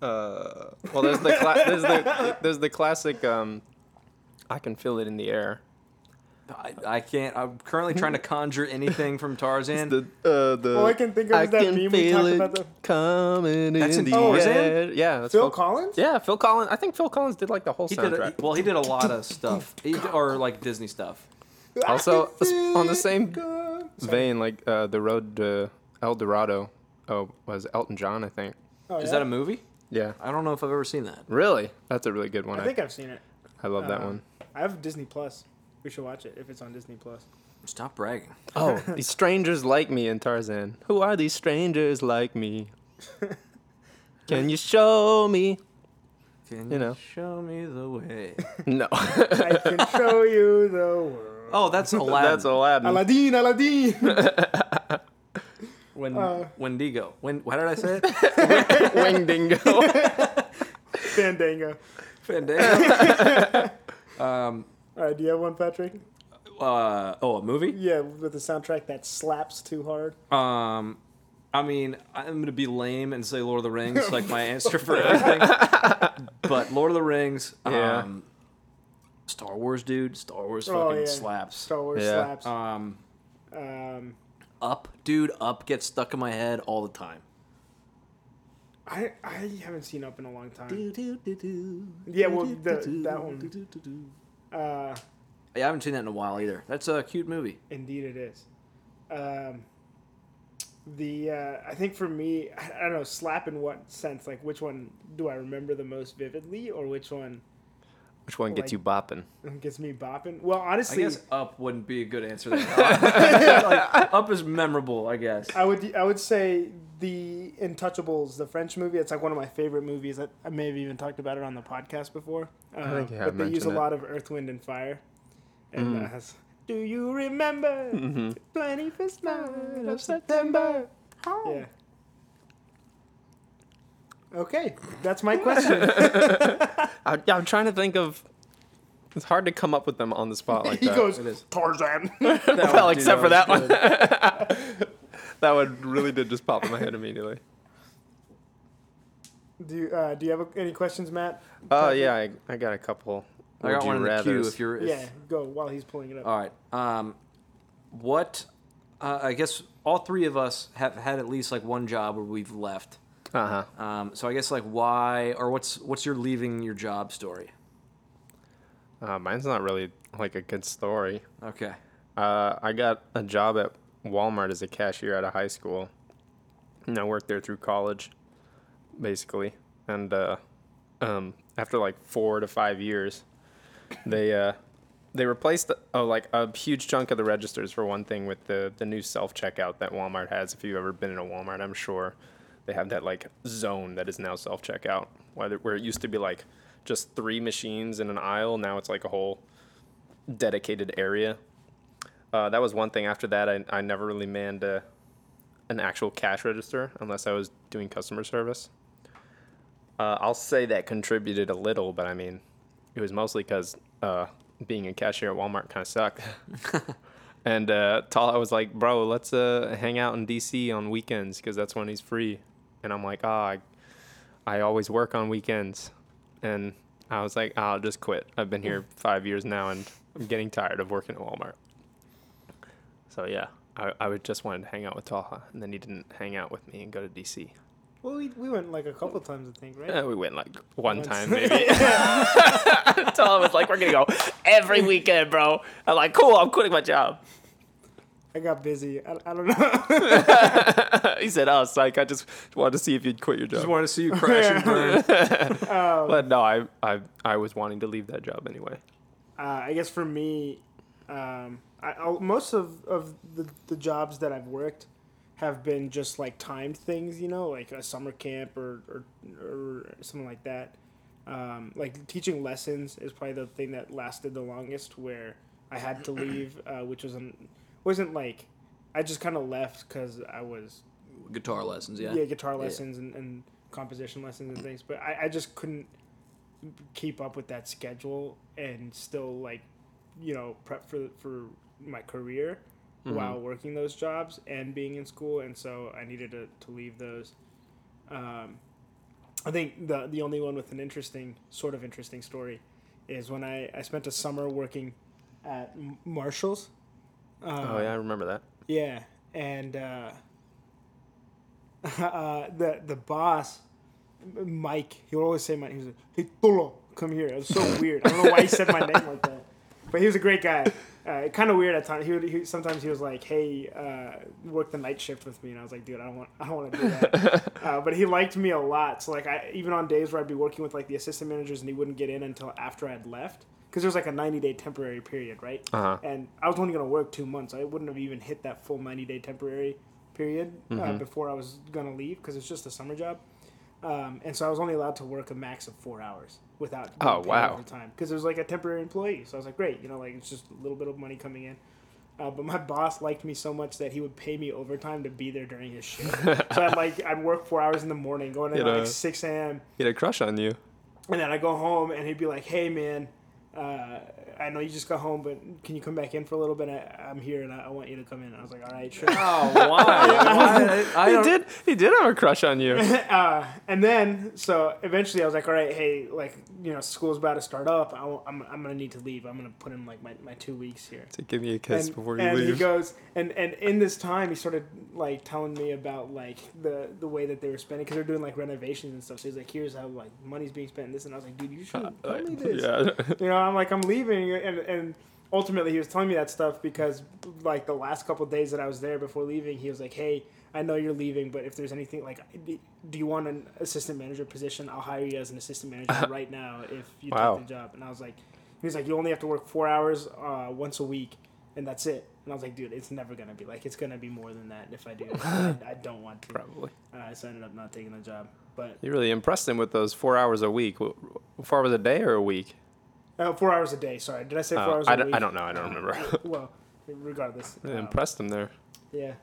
Uh, well, there's the cla- there's the there's the classic. Um, I can feel it in the air. I, I can't. I'm currently trying to conjure anything from Tarzan. The uh the. All I can think of is that meme we talked about the- coming That's in the Tarzan? air. Yeah, that's Phil Collins. Yeah, Phil Collins. I think Phil Collins did like the whole he did. soundtrack. A, well, he did a lot of stuff, he, or like Disney stuff. Also, I can on the feel same it. Vein like uh, the road to El Dorado. Oh, was Elton John? I think. Oh, Is yeah? that a movie? Yeah. I don't know if I've ever seen that. Really? That's a really good one. I I, think I've seen it. I love that uh, one. I have Disney Plus. We should watch it if it's on Disney Plus. Stop bragging. Oh, these strangers like me in Tarzan. Who are these strangers like me? Can you show me? Can You know. show me the way? No. I can show you the world. Oh, that's Aladdin. That's Aladdin. Aladdin, Aladdin. When Uh, Wendigo. When why did I say it? Wing dingo. Fandango. Fandango. um. All right, do you have one, Patrick? Uh. Oh, a movie. Yeah, with a soundtrack that slaps too hard. Um. I mean, I'm gonna be lame and say Lord of the Rings, like my answer for everything. but Lord of the Rings. Yeah. Um. Star Wars, dude. Star Wars Oh, fucking yeah. slaps. Star Wars Yeah. slaps. Um. Um, Up, dude. Up gets stuck in my head all the time. I I haven't seen Up in a long time. Yeah, well, the, that one. Uh, Yeah, I haven't seen that in a while either. That's a cute movie. indeed, it is. Um, the uh, I think for me, I, I don't know, slap in what sense? Like, which one do I remember the most vividly, or which one Which one gets Like- you bopping? gets me bopping? Well, honestly, I honestly, guess Up wouldn't be a good answer. Like, up is memorable, I guess. I would I would say the Intouchables, the French movie. It's like one of my favorite movies. I, I may have even talked about it on the podcast before. Uh, think you have but they use a it. lot of Earth, Wind, and Fire. And Mm. uh, has, do you remember Mm-hmm. the twenty first night of September? Yeah. Okay, that's my question. I, I'm trying to think of. It's hard to come up with them on the spot like he that. goes It is. Tarzan. well, dude, except for that that was one. That one really did just pop in my head immediately. do you, uh, do you have any questions, Matt? Oh yeah, I, I got a couple. I got would one in the queue. rathers. If you're, if, Yeah, go while he's pulling it up. All right. Um, what? Uh, I guess all three of us have had at least like one job where we've left. Uh huh. Um, so I guess like why or what's what's your leaving your job story? Uh, mine's not really like a good story. Okay. Uh, I got a job at Walmart as a cashier out of high school. And I worked there through college, basically. And uh, um, after like four to five years, they uh, they replaced oh like a huge chunk of the registers for one thing with the the new self checkout that Walmart has. If you've ever been in a Walmart, I'm sure they have that like zone that is now self checkout. Where where it used to be like just three machines in an aisle, now it's like a whole dedicated area. Uh, that was one thing. After that, I, I never really manned a, an actual cash register unless I was doing customer service. Uh, I'll say that contributed a little, but I mean, it was mostly because uh, being a cashier at Walmart kind of sucked. and uh, Tala was like, "Bro, let's uh, hang out in DC on weekends because that's when he's free." And I'm like, "Ah, I, I always work on weekends," and I was like, "I'll just quit. I've been here five years now, and I'm getting tired of working at Walmart." So yeah, I, I would just wanted to hang out with Taha, and then he didn't hang out with me and go to DC. Well, we, we went like a couple times, I think, right? Yeah, we went like one Once. time maybe. Taha was like, "We're gonna go every weekend, bro." I'm like, "Cool, I'm quitting my job." I got busy. I, I don't know. he said, "Oh, psych! I just wanted to see if you'd quit your job. Just job." want to see you crash and burn. But no, I, I, I was wanting to leave that job anyway. uh, I guess for me, um, I, I'll, most of, of the, the jobs that I've worked have been just like timed things, you know, like a summer camp or, or, or something like that. Um, like teaching lessons is probably the thing that lasted the longest where I had to leave, uh, which wasn't, wasn't like, I just kind of left because I was Guitar lessons, yeah. yeah, guitar lessons and, and composition lessons and things. But I, I just couldn't keep up with that schedule and still like, you know, prep for for my career while working those jobs and being in school. And so I needed to, to leave those. Um, I think the the only one with an interesting sort of interesting story is when I, I spent a summer working at Marshalls. Um, oh yeah, I remember that. yeah, and uh, uh, the the boss, Mike, he would always say my. He was like, "Hey, Tolo, come here." It was so weird. I don't know why he said my name like that, but he was a great guy. Uh, kind of weird at times. He would he, sometimes he was like, "Hey, uh, work the night shift with me," and I was like, "Dude, I don't want I don't want to do that." uh, but he liked me a lot. So like, I even on days where I'd be working with like the assistant managers and he wouldn't get in until after I'd left. Because there was like a 90 day temporary period, right? Uh-huh. And I was only going to work two months. I wouldn't have even hit that full 90 day temporary period uh, before I was going to leave because it's just a summer job. Um, and so I was only allowed to work a max of four hours without Oh, wow. overtime because it was like a temporary employee. So I was like, great, you know, like it's just a little bit of money coming in. Uh, but my boss liked me so much that he would pay me overtime to be there during his shift. so I'd like I'd work four hours in the morning, going in at like six a.m. He had a crush on you. And then I go home and he'd be like, "Hey man, uh, I know you just got home, but can you come back in for a little bit? I, I'm here and I, I want you to come in." And I was like, "All right, sure." Oh, why? why? I, I He did. He did have a crush on you. uh, and then so eventually I was like, "All right, hey, like you know, school's about to start up. I, am I'm gonna need to leave. I'm gonna put in like my, my two weeks here." to give me a kiss and, before you leave. and he goes and and in this time he started like telling me about like the the way that they were spending because they're doing like renovations and stuff so he's like here's how like money's being spent and this and i was like dude you should tell me this yeah. you know i'm like i'm leaving and and ultimately he was telling me that stuff because like the last couple days that i was there before leaving he was like hey i know you're leaving but if there's anything like do you want an assistant manager position i'll hire you as an assistant manager right now if you Wow. take the job and i was like he was like you only have to work four hours uh, once a week and that's it and i was like dude it's never gonna be like it's gonna be more than that if i do i, I don't want to Probably. uh, so i ended up not taking the job but You really impressed him with those four hours a week. Four hours a day or a week? Uh, four hours a day sorry did i say four Oh, hours I a week I don't know. I don't remember. well regardless Really um, impressed him there. Yeah.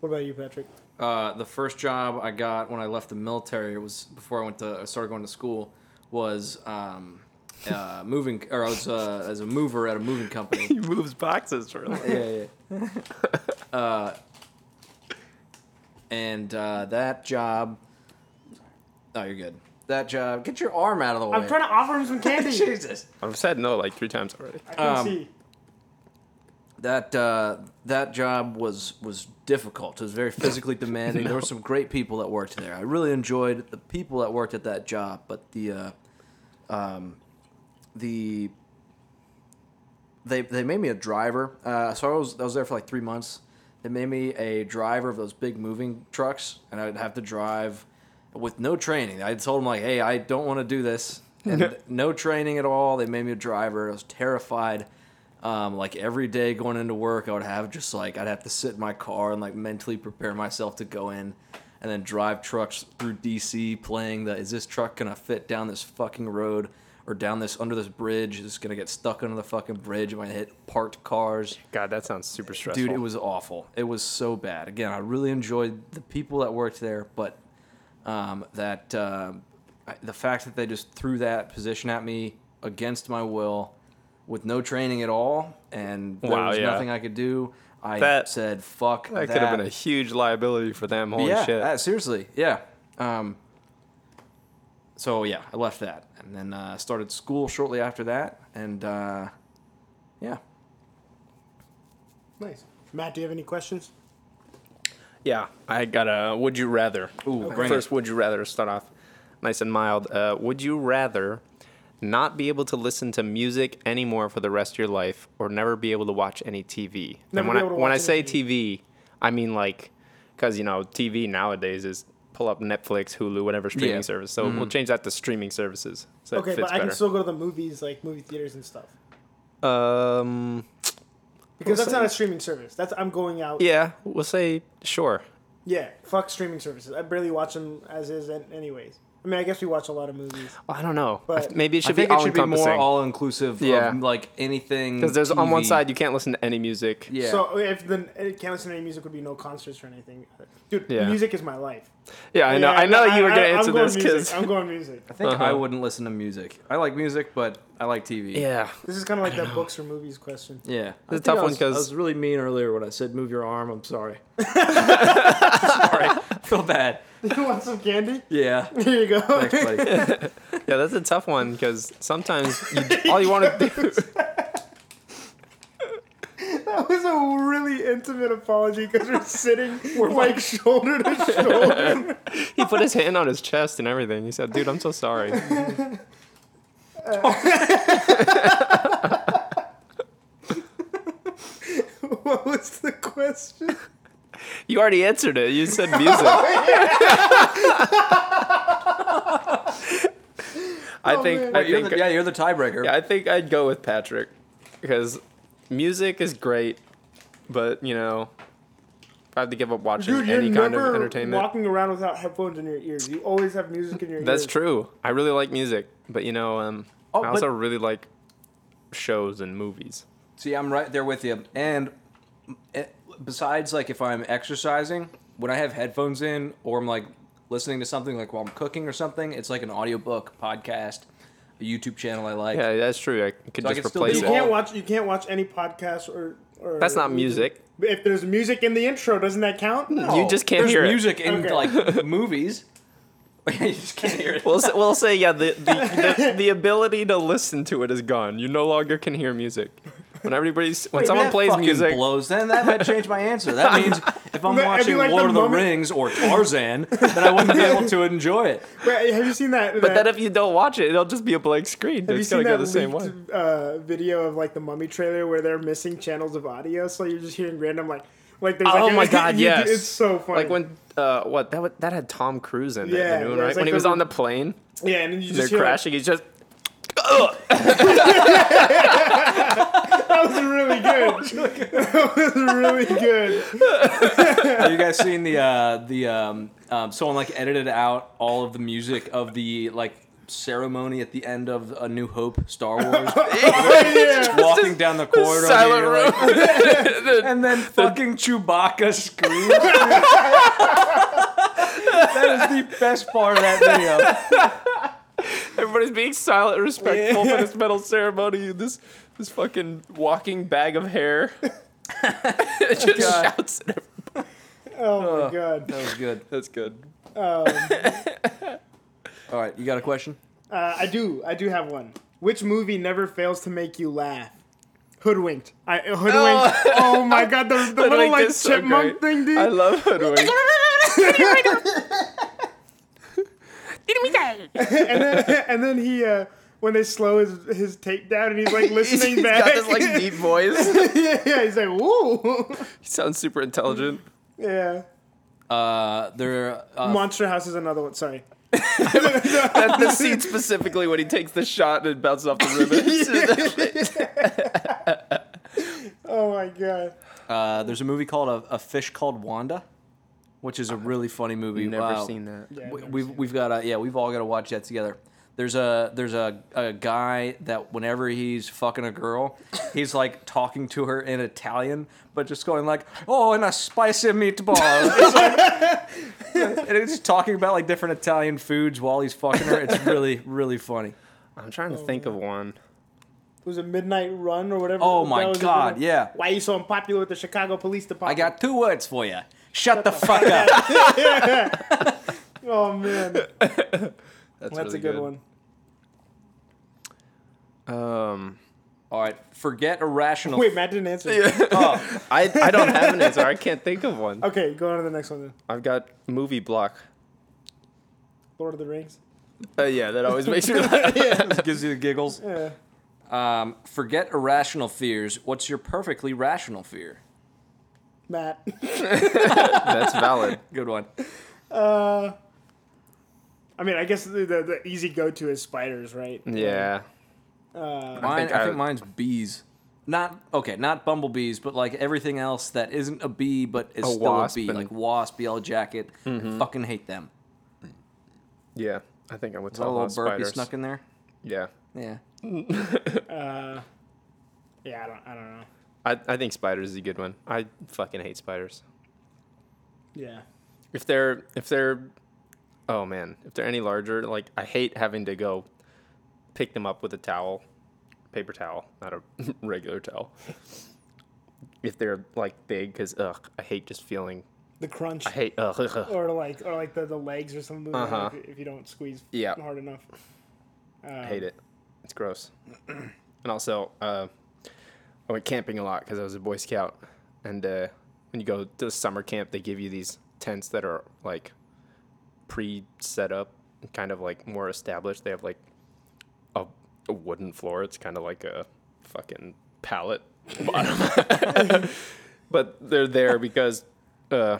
What about you, Patrick? uh, the first job I got when I left the military was before I went to I started going to school was um, uh, moving or I was uh, as a mover at a moving company. He moves boxes for yeah, yeah. uh, and uh, that job. Oh, you're good. That job. Get your arm out of the way. I'm trying to offer him some candy. Jesus. I've said no like three times already. I can Um, see. That uh, that job was was difficult. It was very physically demanding. There were some great people that worked there. I really enjoyed the people that worked at that job, but the uh, um, the they they made me a driver. Uh, so I was I was there for like three months. They made me a driver of those big moving trucks, and I'd have to drive with no training. I told them like, "Hey, I don't want to do this." And no training at all. They made me a driver. I was terrified. Um, like every day going into work, I would have just like I'd have to sit in my car and like mentally prepare myself to go in, and then drive trucks through DC, playing the "Is this truck gonna fit down this fucking road or down this under this bridge? Is this gonna get stuck under the fucking bridge? Am I gonna hit parked cars?" God, that sounds super stressful. Dude, it was awful. It was so bad. Again, I really enjoyed the people that worked there, but um, that uh, I- the fact that they just threw that position at me against my will, with no training at all, and there Wow, was yeah. nothing I could do. I That- said, "Fuck that that." could have been a huge liability for them. Holy yeah, shit. uh, seriously, yeah. Um, so yeah, I left that, and then uh, started school shortly after that, and uh, yeah. Nice. Matt, do you have any questions? Yeah, I got a would you rather. Ooh, bring First, would you rather start off nice and mild. Uh, would you rather not be able to listen to music anymore for the rest of your life or never be able to watch any TV? Never and when be I, able to when I say any TV, I mean like, because, you know, TV nowadays is pull up Netflix, Hulu, whatever streaming Yeah. service. So we'll change that to streaming services. So okay, it fits but I can still go to the movies, like movie theaters and stuff. um, Because We'll that's say- not a streaming service. That's I'm going out. yeah, we'll say sure. Yeah, fuck streaming services. I barely watch them as is, anyways. I mean, I guess we watch a lot of movies. I don't know. I- But- Maybe it I should be think it all should be more encompassing. all inclusive. Yeah. of, like anything. Because there's on one side you can't listen to any music. Yeah. So if the can't listen to any music, would be no concerts or anything. Dude, Yeah. music is my life. Yeah, I know. Yeah, I know I- you were gonna I'm answer going this because I'm going music. I think I Uh-huh. wouldn't listen to music. I like music, but I like TV. yeah, This is kind of like that books or movies question. Yeah. It's a I think tough I one 'cause- I was really mean earlier when I said move your arm. I'm sorry. sorry. Feel bad. You want some candy? Yeah. Here you go. Thanks, buddy. yeah, that's a tough one because sometimes you, all you want to do. That was a really intimate apology because we're sitting we're like shoulder to shoulder. He put his hand on his chest and everything. He said, "Dude, I'm so sorry." what was the question? You already answered it. You said music. I Oh, think. man. I You're think. the, yeah, you're the tiebreaker. Yeah, I think I'd go with Patrick because music is great, but you know, I have to give up watching Dude, you're any kind never of entertainment. walking around without headphones in your ears. You always have music in your That's ears. true. I really like music, but you know, um, Oh, I but- also really like shows and movies. See, I'm right there with you. And eh, besides, like, if I'm exercising, when I have headphones in or I'm like listening to something like while I'm cooking or something, it's like an audiobook, podcast, a YouTube channel I like. Yeah, that's true. I could So I just could still replace You it. can't watch. You can't watch any podcasts or. or That's not music. If there's music in the intro, doesn't that count? No. You just can't There's hear it. music in Okay. like movies. you just can't hear it. We'll say, we'll say yeah. The the, the the ability to listen to it is gone. You no longer can hear music. When everybody's when Wait, someone that plays fucking music, blows. Then that might change my answer. That means if I'm That'd be watching like the Lord of the moment- Rings or Tarzan, then I wouldn't be able to enjoy it. Wait, have you seen that? but then if you don't watch it, it'll just be a blank screen. have you It's seen gonna that go the same way. leaked, uh, video of like the Mummy trailer where they're missing channels of audio, so you're just hearing random like like there's Oh like my God, you- yes. it's so funny. Like when uh what that wa- that had Tom Cruise in it, Yeah, the new one, yeah, right? it's when like he was the- on the plane, yeah, and then you they're just hear like, crashing. He's just that was really good. that was really good. Have you guys seen the uh, the um, um, someone like edited out all of the music of the like ceremony at the end of A New Hope Star Wars? yeah. walking down the corridor, silent you're like- room. and then fucking Chewbacca screams. that is the best part of that video. Everybody's being silent and respectful Yeah. for this medal ceremony. This this fucking walking bag of hair. it just God. shouts at everybody. Oh my god. That was good. That's good. Um, All right, you got a question? uh, I do. I do have one. Which movie never fails to make you laugh? Hoodwinked. I Hoodwinked. Oh, my god, the, the little Hoodwinked like is so chipmunk great. thing, dude. I love Hoodwink. and then and then he uh, when they slow his his tape down and he's like listening He's back. He's got this like deep voice. yeah, yeah, he's like woo. he sounds super intelligent. yeah. Uh, there. Uh, Monster House is another one. Sorry. That's the scene specifically when he takes the shot and it bounces off the ribbon. Oh my god. uh, there's a movie called a, a Fish Called Wanda, which is a really funny movie. Never Wow. seen that. Yeah, I've we, never we've seen we've got to yeah we've all got to watch that together. There's a there's a, a guy that whenever he's fucking a girl, he's like talking to her in Italian, but just going like, "Oh, and a spicy meatball," It's like- and he's talking about like different Italian foods while he's fucking her. It's really really funny. I'm trying to oh, think of one. It was it Midnight Run or whatever? Oh that my was the God, one? yeah. Why are you so unpopular with the Chicago Police department? I Department? got two words for you. Shut, the, fuck up. Oh man, that's, That's, a really good, one. Um, All right, forget irrational. Wait, Matt didn't answer. Oh, I, I don't have an answer. I can't think of one. Okay, go on to the next one then. I've got movie block. Lord of the Rings. Uh, yeah, that always makes me laugh. this gives you the giggles. Yeah. Um, forget irrational fears. What's your perfectly rational fear? Matt. That's valid. Good one. Uh, I mean, I guess the, the, the easy go-to is spiders, right? Yeah. Uh, Mine, I think think, I- mine's bees. Not okay, not bumblebees, but like everything else that isn't a bee but is A still wasp a bee, and- like wasp, yellow jacket. I fucking hate them. Yeah. I think I would Is that a tell little those burpee spiders. snuck in there? Yeah. Yeah. uh, yeah, I don't, I don't know. I, I think spiders is a good one. I fucking hate spiders. Yeah. If they're if they're oh man, if they're any larger, like I hate having to go pick them up with a towel, paper towel, not a regular towel. If they're like big, because ugh, I hate just feeling. The crunch. I hate ugh. ugh, ugh. or like, or like the, the legs or something. Uh-huh. If, if you don't squeeze Yeah. hard enough. Um, I hate it. It's gross. and also, uh, I went camping a lot because I was a Boy Scout. And uh, when you go to summer camp, they give you these tents that are like pre set up, kind of like more established. They have like a, a wooden floor. It's kind of like a fucking pallet bottom. but they're there because uh,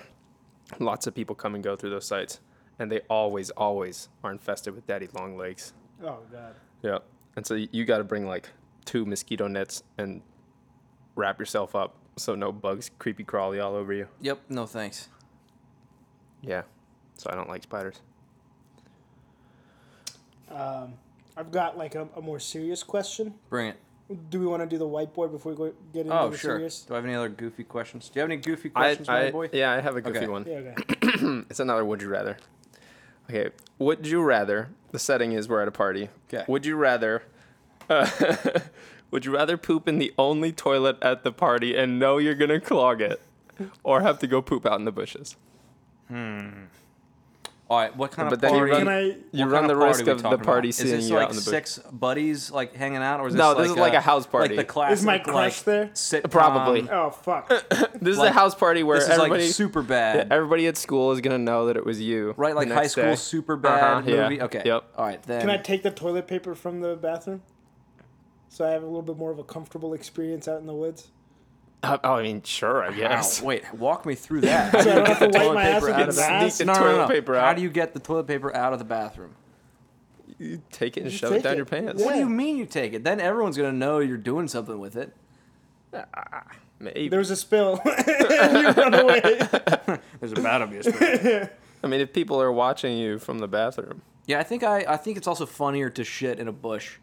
lots of people come and go through those sites. And they always, always are infested with daddy long legs. Oh god. Yeah. And so you got to bring like two mosquito nets and wrap yourself up so no bugs creepy crawly all over you. Yep. No thanks. Yeah. So I don't like spiders. Um, I've got like a, a more serious question. Bring it. Do we want to do the whiteboard before we go, get into Oh the sure. serious? Do I have any other goofy questions? Do you have any goofy I, questions, my I boy? yeah, I have a goofy Okay. one. Yeah. Okay. It's another would you rather. Okay, would you rather? The setting is we're at a party. 'Kay. Would you rather? Uh, would you rather poop in the only toilet at the party and know you're gonna clog it, or have to go poop out in the bushes? All right. What kind But of then you party? run- Can I? You run the of risk of the party about? seeing Is this you like out in the bush. six buddies like hanging out, or is this No, like this is like a house party. Like the classic, Is my crush like, there? Sitcom, Probably. Oh fuck. This is Like, a house party where This is like everybody, super bad. everybody at school is gonna know that it was you. Right, like high school day. super bad Uh-huh, yeah. movie. Okay. Yep. All right then. Can I take the toilet paper from the bathroom? So I have a little bit more of a comfortable experience out in the woods. Uh, oh, I mean, sure, I Wow, guess. wait, walk me through that. How do So I you don't have get to the wipe toilet my ass paper out of the sneak bathroom? the No, no, toilet no. paper How do you get the toilet paper out of the bathroom? You take it and Just shove it down it. your pants. Yeah. What do you mean you take it? Then everyone's gonna know you're doing something with it. Maybe. There was a spill. and you run away. There's about to be a spill. I mean, if people are watching you from the bathroom, yeah, I think I, I think it's also funnier to shit in a bush.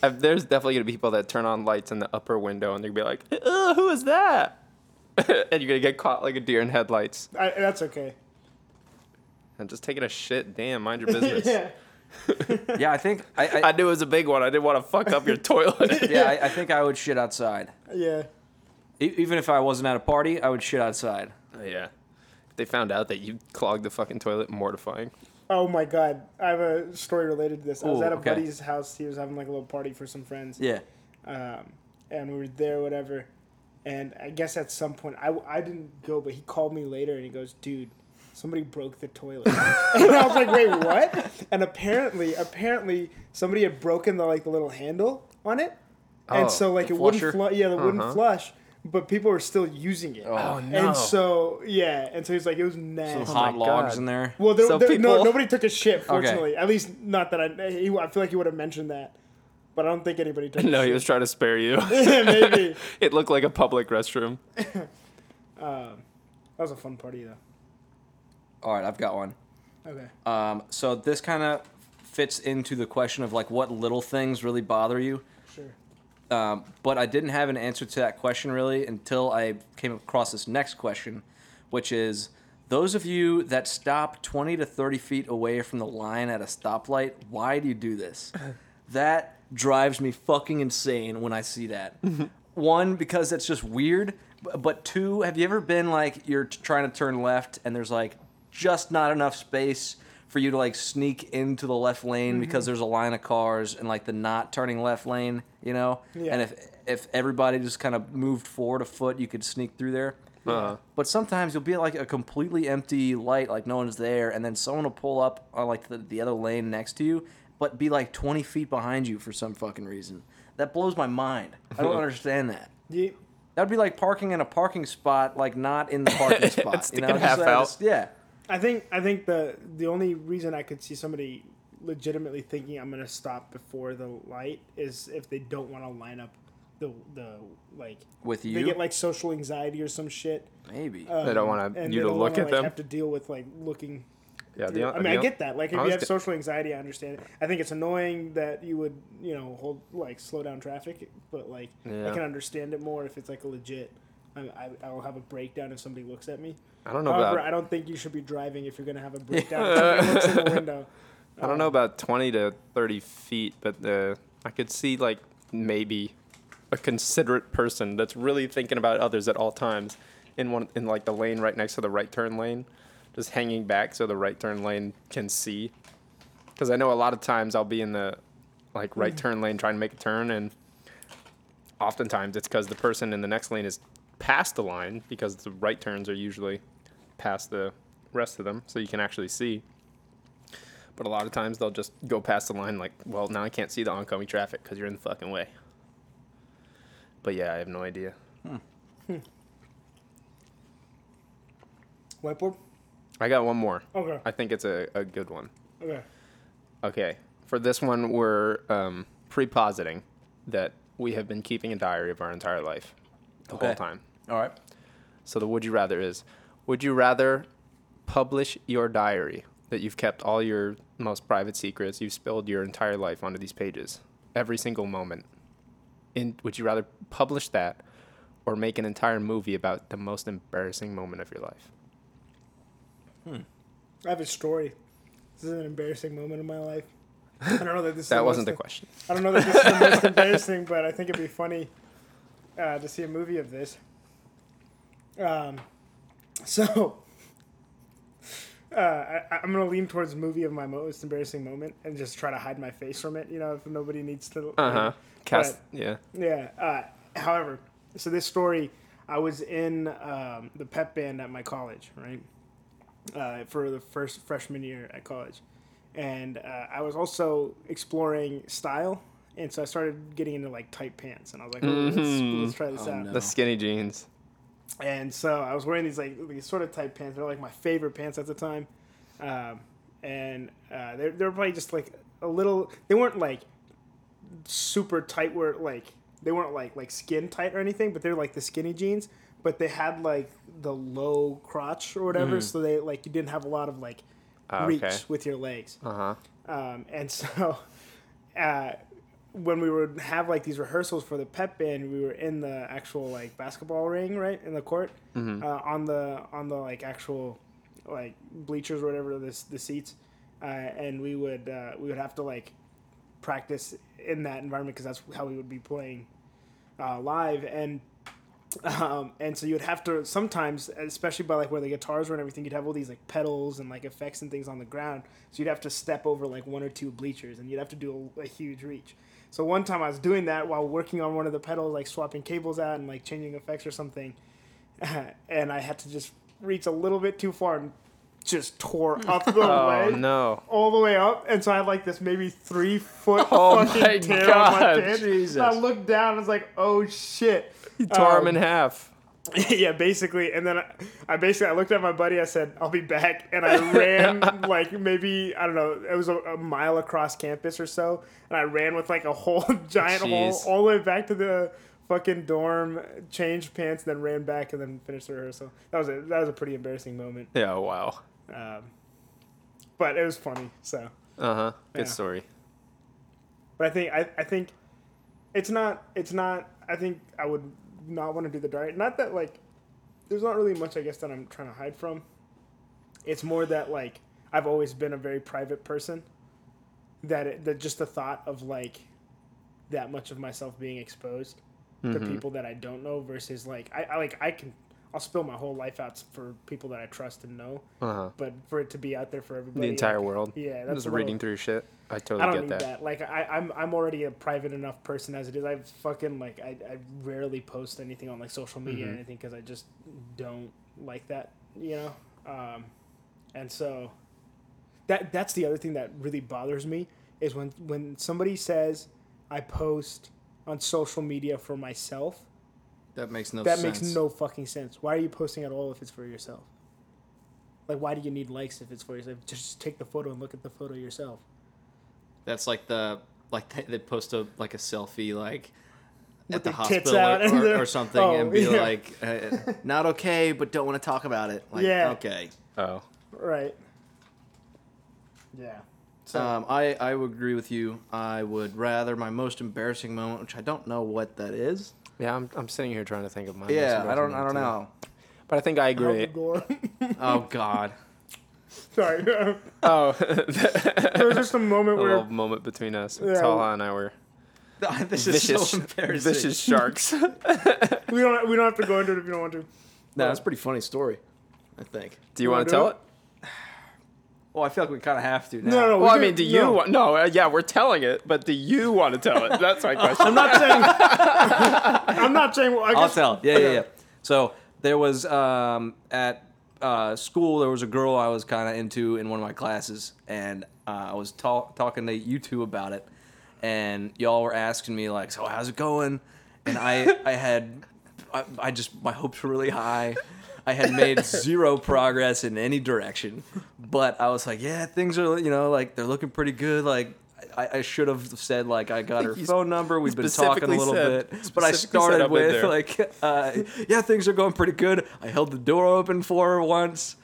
There's definitely gonna be people that turn on lights in the upper window and they're gonna be like, "Who is that?" and you're gonna get caught like a deer in headlights. I, that's okay. And just taking a shit. Damn, mind your business. yeah. Yeah, I think I, I, I knew it was a big one. I didn't want to fuck up your toilet. yeah, I, I think I would shit outside. Yeah. E- even if I wasn't at a party, I would shit outside. yeah. If they found out that you clogged the fucking toilet, mortifying. Oh my god. I have a story related to this. I was Ooh, at a okay. buddy's house. He was having like a little party for some friends. Yeah. um, and we were there, whatever. And I guess at some point, I, I didn't go, but he called me later and he goes, "Dude, somebody broke the toilet." and I was like, "Wait, what?" And apparently, apparently, somebody had broken the like the little handle on it, and Oh, so like it wouldn't flush. Yeah, the wouldn't Uh-huh. flush. But people were still using it. Oh, no. And so yeah, and so he's like, it was nasty. Some hot my logs God. in there. well, there, So there- no, nobody took a shit. Fortunately, at least not that I. He, I feel like he would have mentioned that, but I don't think anybody took. No, a he shit. was trying to spare you. maybe. it looked like a public restroom. Um, that was a fun party though. All right, I've got one. Okay. Um, so this kind of fits into the question of like what little things really bother you. Um, but I didn't have an answer to that question really until I came across this next question, which is those of you that stop 20 to 30 feet away from the line at a stoplight, why do you do this? that drives me fucking insane when I see that. One, because that's just weird. But two, have you ever been like you're t- trying to turn left and there's like just not enough space for you to like sneak into the left lane because there's a line of cars and like the not turning left lane, you know? Yeah. And if if everybody just kind of moved forward a foot, you could sneak through there. Uh, But sometimes you'll be at like a completely empty light, like no one's there, and then someone will pull up on like the, the other lane next to you, but be like 20 feet behind you for some fucking reason. That blows my mind. I don't understand that. You, That would be like parking in a parking spot, like not in the parking spot. you Sticking know, half Just, uh, out. just- yeah. I think I think the the only reason I could see somebody legitimately thinking I'm gonna stop before the light is if they don't want to line up the the like With you. they get like social anxiety or some shit. maybe. Um, They don't want and you to look wanna, at like, them. Have to deal with like looking. Yeah, the, I mean, the, I get that. Like, if you have social anxiety, I understand it. I think it's annoying that you would, you know, hold like slow down traffic, but like I can understand it more if it's like a legit. I, I, I will have a breakdown if somebody looks at me. I don't know However, about I don't think you should be driving if you're gonna have a breakdown. if somebody looks in the window. I don't know about 20 to 30 feet, but the I could see like maybe a considerate person that's really thinking about others at all times in one in like the lane right next to the right turn lane, just hanging back so the right turn lane can see. Because I know a lot of times I'll be in the like right hmm. turn lane trying to make a turn, and oftentimes it's because the person in the next lane is past the line because the right turns are usually past the rest of them, so you can actually see. But a lot of times they'll just go past the line like, well, now I can't see the oncoming traffic because you're in the fucking way. But yeah, I have no idea. Whiteboard. I got one more. Okay. I think it's a, a good one. Okay. Okay. For this one, we're um, pre-positing that we have been keeping a diary of our entire life the whole Okay. time. All right. So the would you rather is would you rather publish your diary that you've kept all your most private secrets, you've spilled your entire life onto these pages, every single moment. In would you rather publish that or make an entire movie about the most embarrassing moment of your life? I have a story. This is an embarrassing moment in my life. I don't know that this. is That the wasn't the most, question. I don't know that this is the most embarrassing, but I think it'd be funny uh, to see a movie of this. Um, so uh, I, I'm gonna lean towards movie of my most embarrassing moment and just try to hide my face from it. You know, if nobody needs to. Uh huh. Cast. But- yeah. Yeah. Uh, however, so this story, I was in um, the pep band at my college, right? Uh, for the first freshman year at college, and uh, I was also exploring style, and so I started getting into like tight pants, and I was like, oh, let's, Mhm. let's try this Oh, out. no. The skinny jeans. And so I was wearing these like these sort of tight pants. They're like my favorite pants at the time, um, and uh, they're they're probably just like a little. They weren't like super tight. Where like they weren't like like skin tight or anything, but they're like the skinny jeans. But they had like the low crotch or whatever, so they like you didn't have a lot of like Ah, reach okay. with your legs. Uh huh. Um, and so, uh, when we would have like these rehearsals for the pep band, we were in the actual like basketball ring, right in the court, Mm-hmm. uh, on the on the like actual like bleachers or whatever this the seats, uh, and we would uh, we would have to like practice in that environment because that's how we would be playing uh, live and. Um, and so you would have to sometimes, especially by like where the guitars were and everything, you'd have all these like pedals and like effects and things on the ground. So you'd have to step over like one or two bleachers, and you'd have to do a, a huge reach. So one time I was doing that while working on one of the pedals, like swapping cables out and like changing effects or something, and I had to just reach a little bit too far and just tore up the Oh leg. no. all the way up, and so I had like this maybe three foot Oh fucking my tear on my God, pants. Jesus. And I looked down, and I was like, "Oh shit!" He tore him Um, in half. yeah, basically. And then I, I basically I looked at my buddy. I said, "I'll be back," and I ran like maybe I don't know. It was a, a mile across campus or so, and I ran with like a whole giant hole all the way back to the fucking dorm, changed pants, then ran back, and then finished the rehearsal. That was a that was a pretty embarrassing moment, Yeah. Wow. um, but it was funny. So. Uh huh. Good Yeah. story. But I think I, I think it's not it's not I think I would not want to do the diet. Not that like there's not really much I guess that I'm trying to hide from. It's more that like I've always been a very private person. That it, that just the thought of like that much of myself being exposed to Mhm. people that I don't know versus like I, I like I can I'll spill my whole life out for people that I trust and know, Uh huh. but for it to be out there for everybody, The entire like, world. yeah, that's just reading through shit. I totally I don't get need that. that. Like I, I'm I'm already a private enough person as it is. I fucking like I, I rarely post anything on like social media or Mhm. anything because I just don't like that, you know. Um, and so that that's the other thing that really bothers me is when when somebody says I post on social media for myself. That makes no that sense. makes no fucking sense. Why are you posting at all if it's for yourself? Like why do you need likes if it's for yourself? Just take the photo and look at the photo yourself. That's like the like they, they post a like a selfie like at With the hospital or, or, the- or something oh, and be yeah. like uh, not okay but don't want to talk about it. Like Yeah. okay. Oh. Right. Yeah. So Um, I I would agree with you. I would rather my most embarrassing moment, which I don't know what that is. Yeah, I'm, I'm sitting here trying to think of my. Yeah, I don't I don't know. But I think I agree. Oh God. Sorry. oh, there oh, was just a moment where a little moment between us. Yeah. Talha and I were this is vicious, so embarrassing. vicious sharks. we don't we don't have to go into it if you don't want to. No, that's a pretty funny story. I think. Do you Wanna want to tell it? it? Well, I feel like we kind of have to now. No, no. Well, I mean, can- do you no. want? No, uh, yeah, we're telling it, but do you want to tell it? That's my question. I'm not saying. I'm not saying. Well, I I'll tell. Yeah, yeah, yeah. So there was um, at uh, school there was a girl I was kind of into in one of my classes, and uh, I was talk- talking to you two about it, and y'all were asking me like, "So how's it going?" And I I had I, I just my hopes were really high. I had made zero progress in any direction, but I was like, "Yeah, things are you know like they're looking pretty good." Like. I, I should have said like I got her You phone number. We've been talking a little said- bit, but I started with like, uh, yeah, things are going pretty good. I held the door open for her once,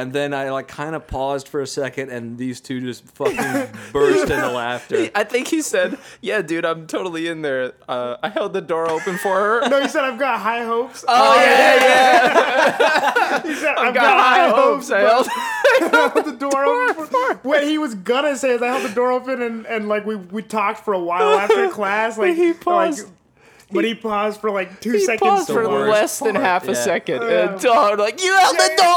and then I like kind of paused for a second, and these two just fucking burst into laughter. I think he said, "Yeah, dude, I'm totally in there. Uh, I held the door open for her." No, he said I've got high hopes. Oh yeah, yeah. yeah. he said I've got high hopes. I held. I held the door open. For, what he was gonna say is I held the door open and, and like we, we talked for a while after class. Like He paused. Like, but he paused for like two He seconds. paused for worst less than part, half a yeah. second. Yeah. And Todd like, "You held the door."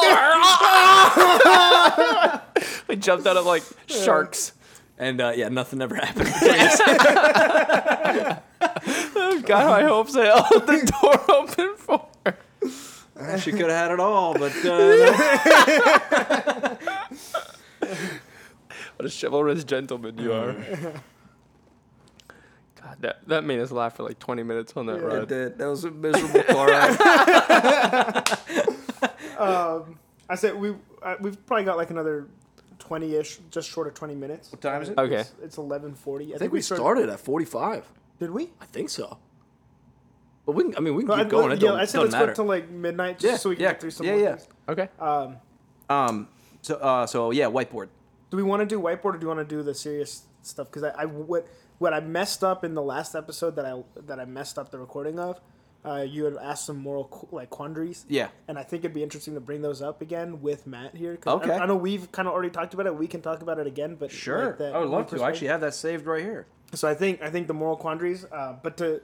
we jumped out of like sharks. And uh, yeah, nothing ever happened. God, I hope I held the door open for her. she could have had it all, but uh, What a chivalrous gentleman you are. God, that, that made us laugh for like 20 minutes on that Yeah. it did. That was a miserable car ride. Um, I said we uh, we've probably got like another twenty ish, just short of twenty minutes. What time is it? Okay. It's, it's eleven forty. I think we started at forty-five. Did we? I think so. But we can. I mean, we can No, keep I, going. It yeah, don't, I said doesn't let's matter. go till like midnight, just Yeah, so we can yeah, get through some yeah, more yeah. things. Okay. Um, Um. So. Uh. So yeah. Whiteboard. do we want to do whiteboard or do you want to do the serious stuff? Because I, I what what I messed up in the last episode that I that I messed up the recording of. Uh, you had asked some moral qu- like quandaries. Yeah. And I think it'd be interesting to bring those up again with Matt here. Okay. I, know we've kind of already talked about it. We can talk about it again, but like that I would love to. I actually have that saved right here. So I think I think the moral quandaries. Uh, but to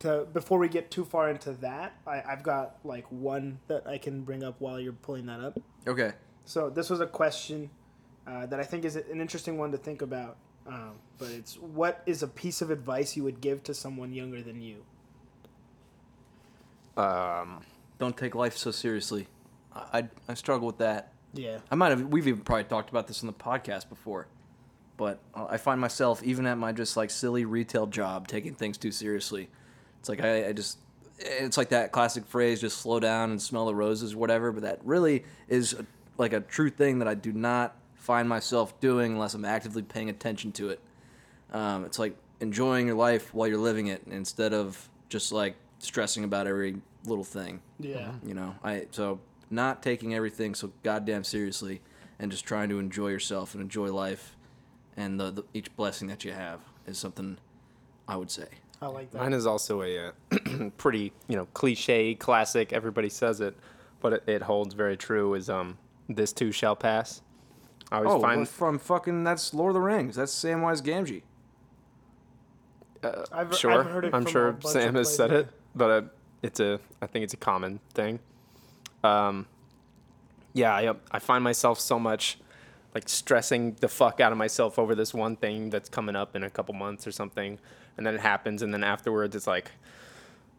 to before we get too far into that, I, I've got like one that I can bring up while you're pulling that up. Okay. So this was a question uh, that I think is an interesting one to think about. Um, but it's what is a piece of advice you would give to someone younger than you? Um, Don't take life so seriously. I, I, I struggle with that. Yeah. I might have. We've even probably talked about this on the podcast before, but I find myself even at my just like silly retail job taking things too seriously. It's like I, I just. It's like that classic phrase, just slow down and smell the roses, or whatever. But that really is a, like a true thing that I do not find myself doing unless I'm actively paying attention to it. Um, it's like enjoying your life while you're living it instead of just like stressing about every little thing. Yeah. You know, I so not taking everything so goddamn seriously and just trying to enjoy yourself and enjoy life and the, the each blessing that you have is something I would say. I like that. Mine is also a uh, pretty, you know, cliche, classic. Everybody says it, but it, it holds very true. Is um, this too shall pass. I always Oh, find well, from fucking that's Lord of the Rings. That's Samwise Gamgee. I've, sure. I've heard it I'm from a sure bunch Sam of has said it, but uh, it's a. I think it's a common thing. Um, yeah, I, I find myself so much like stressing the fuck out of myself over this one thing that's coming up in a couple months or something, and then it happens, and then afterwards it's like,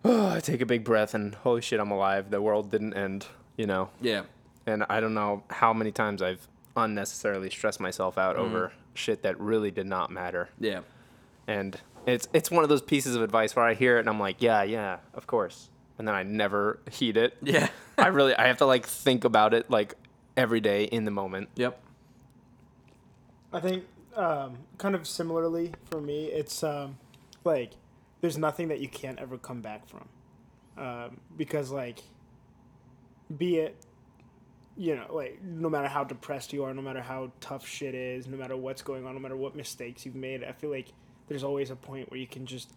oh, I take a big breath and holy shit, I'm alive. The world didn't end, you know. Yeah. And I don't know how many times I've unnecessarily stress myself out over shit that really did not matter Yeah. and it's it's one of those pieces of advice where I hear it and I'm like, yeah, yeah, of course, and then I never heed it. Yeah. I really I have to like think about it like every day in the moment. yep. I think um, kind of similarly for me, it's um, like there's nothing that you can't ever come back from, um, because like, be it, you know, like no matter how depressed you are, no matter how tough shit is, no matter what's going on, no matter what mistakes you've made, I feel like there's always a point where you can just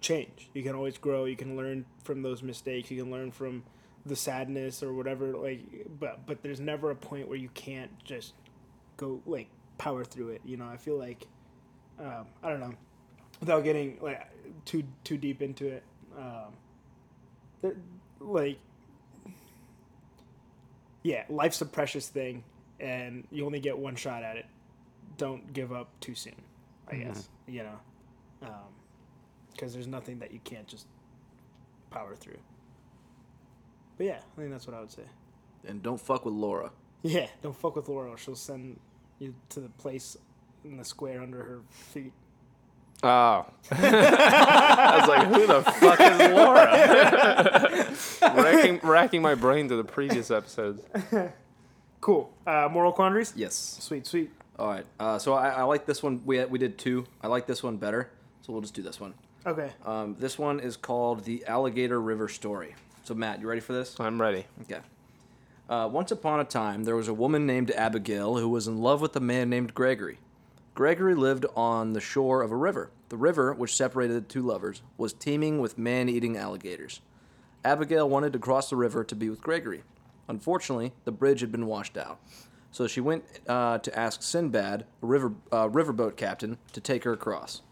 change. You can always grow. You can learn from those mistakes. You can learn from the sadness or whatever. Like, but but there's never a point where you can't just go like power through it. You know, I feel like um, I don't know, without getting like too too deep into it. Um, like, yeah, life's a precious thing, and you only get one shot at it. Don't give up too soon. I mm-hmm. guess you know, um, because there's nothing that you can't just power through. But yeah, I think that's what I would say. And don't fuck with Laura. Yeah, don't fuck with Laura. She'll send you to the place in the square under her feet. Oh. I was like, who the fuck is Laura? racking, racking my brain to the previous episodes. Cool. Uh, moral quandaries? Yes. Sweet, sweet. All right. Uh, so I, I like this one. We we did two. I like this one better. So we'll just do this one. Okay. Um, this one is called the Alligator River Story. So Matt, you ready for this? I'm ready. Okay. Uh, once upon a time, there was a woman named Abigail who was in love with a man named Gregory. Gregory lived on the shore of a river. The river, which separated the two lovers, was teeming with man eating alligators. Abigail wanted to cross the river to be with Gregory. Unfortunately, the bridge had been washed out. So she went uh, to ask Sinbad, a river, uh, riverboat captain, to take her across.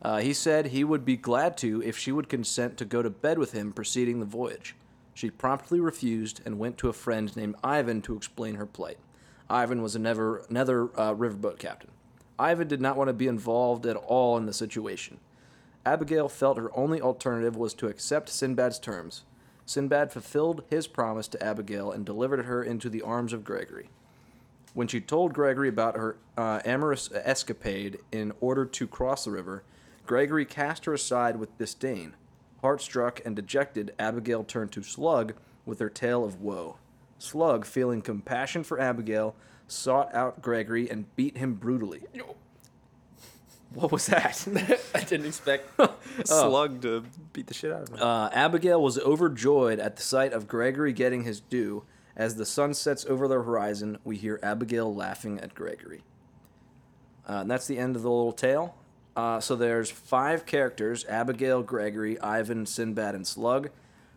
Uh, he said he would be glad to if she would consent to go to bed with him preceding the voyage. She promptly refused and went to a friend named Ivan to explain her plight. Ivan was another, another uh, riverboat captain. Ivan did not want to be involved at all in the situation. Abigail felt her only alternative was to accept Sinbad's terms. Sinbad fulfilled his promise to Abigail and delivered her into the arms of Gregory. When she told Gregory about her uh, amorous escapade in order to cross the river, Gregory cast her aside with disdain. Heart-struck and dejected, Abigail turned to Slug with her tale of woe. Slug, feeling compassion for Abigail, sought out Gregory and beat him brutally. What was that? I didn't expect Slug to beat the shit out of him. Uh, Abigail was overjoyed at the sight of Gregory getting his due. As the sun sets over the horizon, we hear Abigail laughing at Gregory. Uh, and that's the end of the little tale. Uh, so there's five characters Abigail, Gregory, Ivan, Sinbad, and Slug.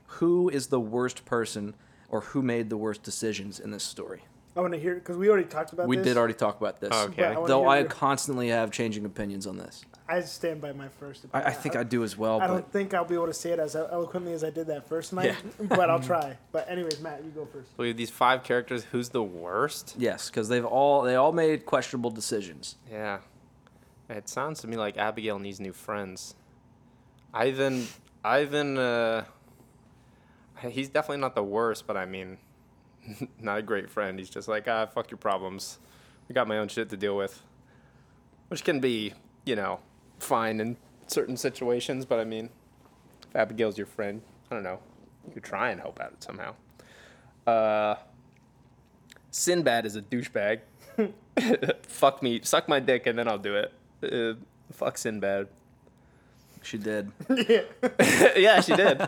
Who is the worst person or who made the worst decisions in this story? I want to hear because we already talked about this. We this. did already talk about this. Okay. I Though I your- constantly have changing opinions on this. I stand by my first. I, Opinion. I think I do as well, I but don't think I'll be able to say it as eloquently as I did that first night, but I'll try. But anyways, Matt, you go first. So we have these five characters. Who's the worst? yes, because they've all they all made questionable decisions. Yeah. It sounds to me like Abigail needs new friends. Ivan, Ivan, uh, he's definitely not the worst, but I mean, not a great friend. He's just like, ah, fuck your problems. I got my own shit to deal with, which can be, you know, fine in certain situations. But I mean, if Abigail's your friend, I don't know, you could try and help out somehow. Uh, Sinbad is a douchebag. fuck me, suck my dick, and then I'll do it. Uh, fuck Sinbad. She did. yeah, she did.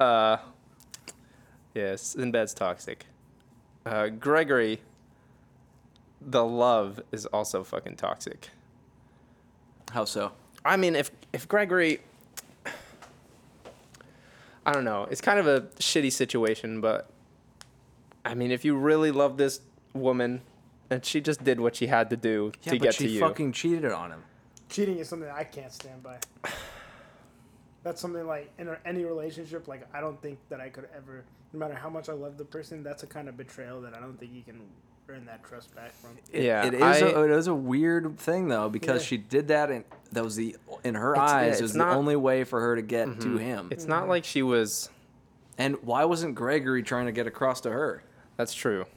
Uh, yeah, Sinbad's toxic. Uh, Gregory, the love is also fucking toxic. How so? I mean, if if Gregory, I don't know, it's kind of a shitty situation, but I mean, if you really love this woman, and she just did what she had to do Yeah, to but get she to you, She fucking cheated on him. Cheating is something I can't stand by. That's something like in any relationship. Like I don't think that I could ever, no matter how much I love the person, that's a kind of betrayal that I don't think you can earn that trust back from. It- Yeah, it is. I- a, it is a weird thing though because Yeah. she did that, and that was the in her It's- eyes it's it was not- the only way for her to get to mm-hmm. him. it's not like she was. and why wasn't Gregory trying to get across to her? That's true.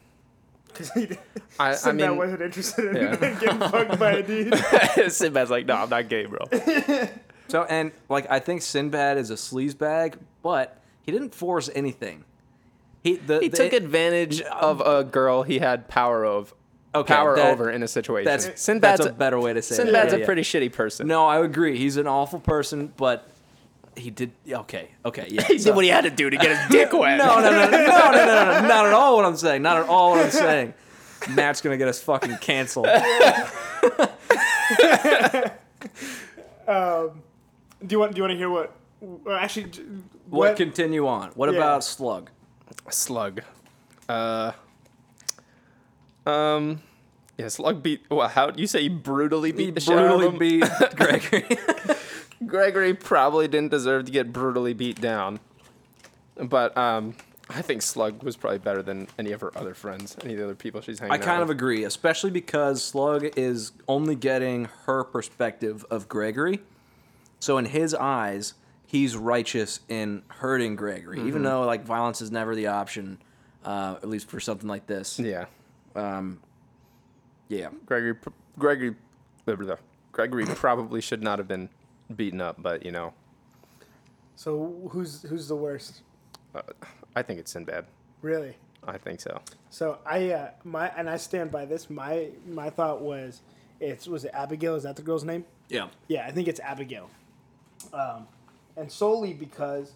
Because he I, I Sinbad mean, wasn't interested in yeah. getting fucked by a dude. Sinbad's like, no, I'm not gay, bro. So and like I think Sinbad is a sleazebag, but he didn't force anything. He the, He the- took advantage of a girl he had power of, Okay, power that- over in a situation. That's Sinbad's that's a better way to say it. Sinbad's it. a Yeah, pretty shitty person. No, I agree. He's an awful person, but he did okay. Okay, yeah. he so- did what he had to do to get his dick wet. No, no, no, no, no, no, no, no, not at all what I'm saying. Not at all what I'm saying. Matt's gonna get us fucking canceled. Um, Do you want? Do you want to hear what? Well, actually, What what? continue on? What Yeah. about Slug? Slug. Uh. Um. Yeah, Slug beat. Well, how you say he brutally beat He the shit out of brutally him? beat Gregory. Gregory probably didn't deserve to get brutally beat down, but um, I think Slug was probably better than any of her other friends, any of the other people she's hanging with I kind of agree, especially because Slug is only getting her perspective of Gregory. So in his eyes, he's righteous in hurting Gregory, even though like violence is never the option, uh, at least for something like this. Yeah, Um, yeah. Gregory. Gregory. Gregory probably should not have been beaten up, but you know, So who's who's the worst? I think it's Sinbad. Really? I think so. So I uh, my and I stand by this. My my thought was, it's was it Abigail? Is that the girl's name? Yeah. Yeah, I think it's Abigail. Um, and solely because,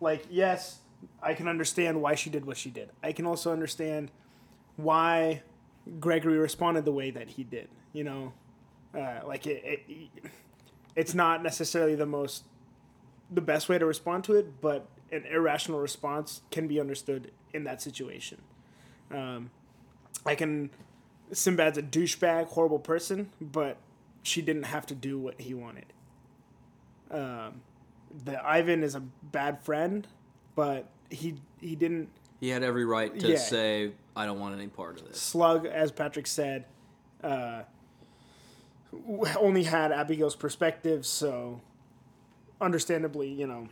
like, yes, I can understand why she did what she did. I can also understand why Gregory responded the way that he did. You know, uh, like it, it, it's not necessarily the most, the best way to respond to it, but an irrational response can be understood in that situation. Um, I can. Sinbad's a douchebag, horrible person, but she didn't have to do what he wanted. Um, the Ivan is a bad friend, but he he didn't He had every right to Yeah. say, I don't want any part of this. slug, as Patrick said, uh, only had Abigail's perspective, so understandably, you know,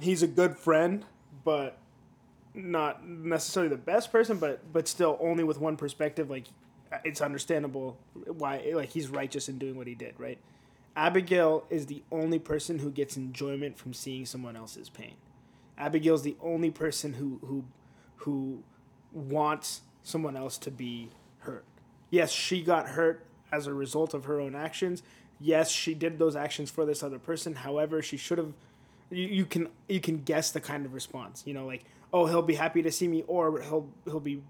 he's a good friend, but not necessarily the best person, but but still only with one perspective. Like, it's understandable why like he's righteous in doing what he did, right? Abigail is the only person who gets enjoyment from seeing someone else's pain. Abigail's the only person who who who wants someone else to be hurt. Yes, she got hurt as a result of her own actions. Yes, she did those actions for this other person. However, she should have you, you can you can guess the kind of response. You know, like, oh, he'll be happy to see me or he'll he'll be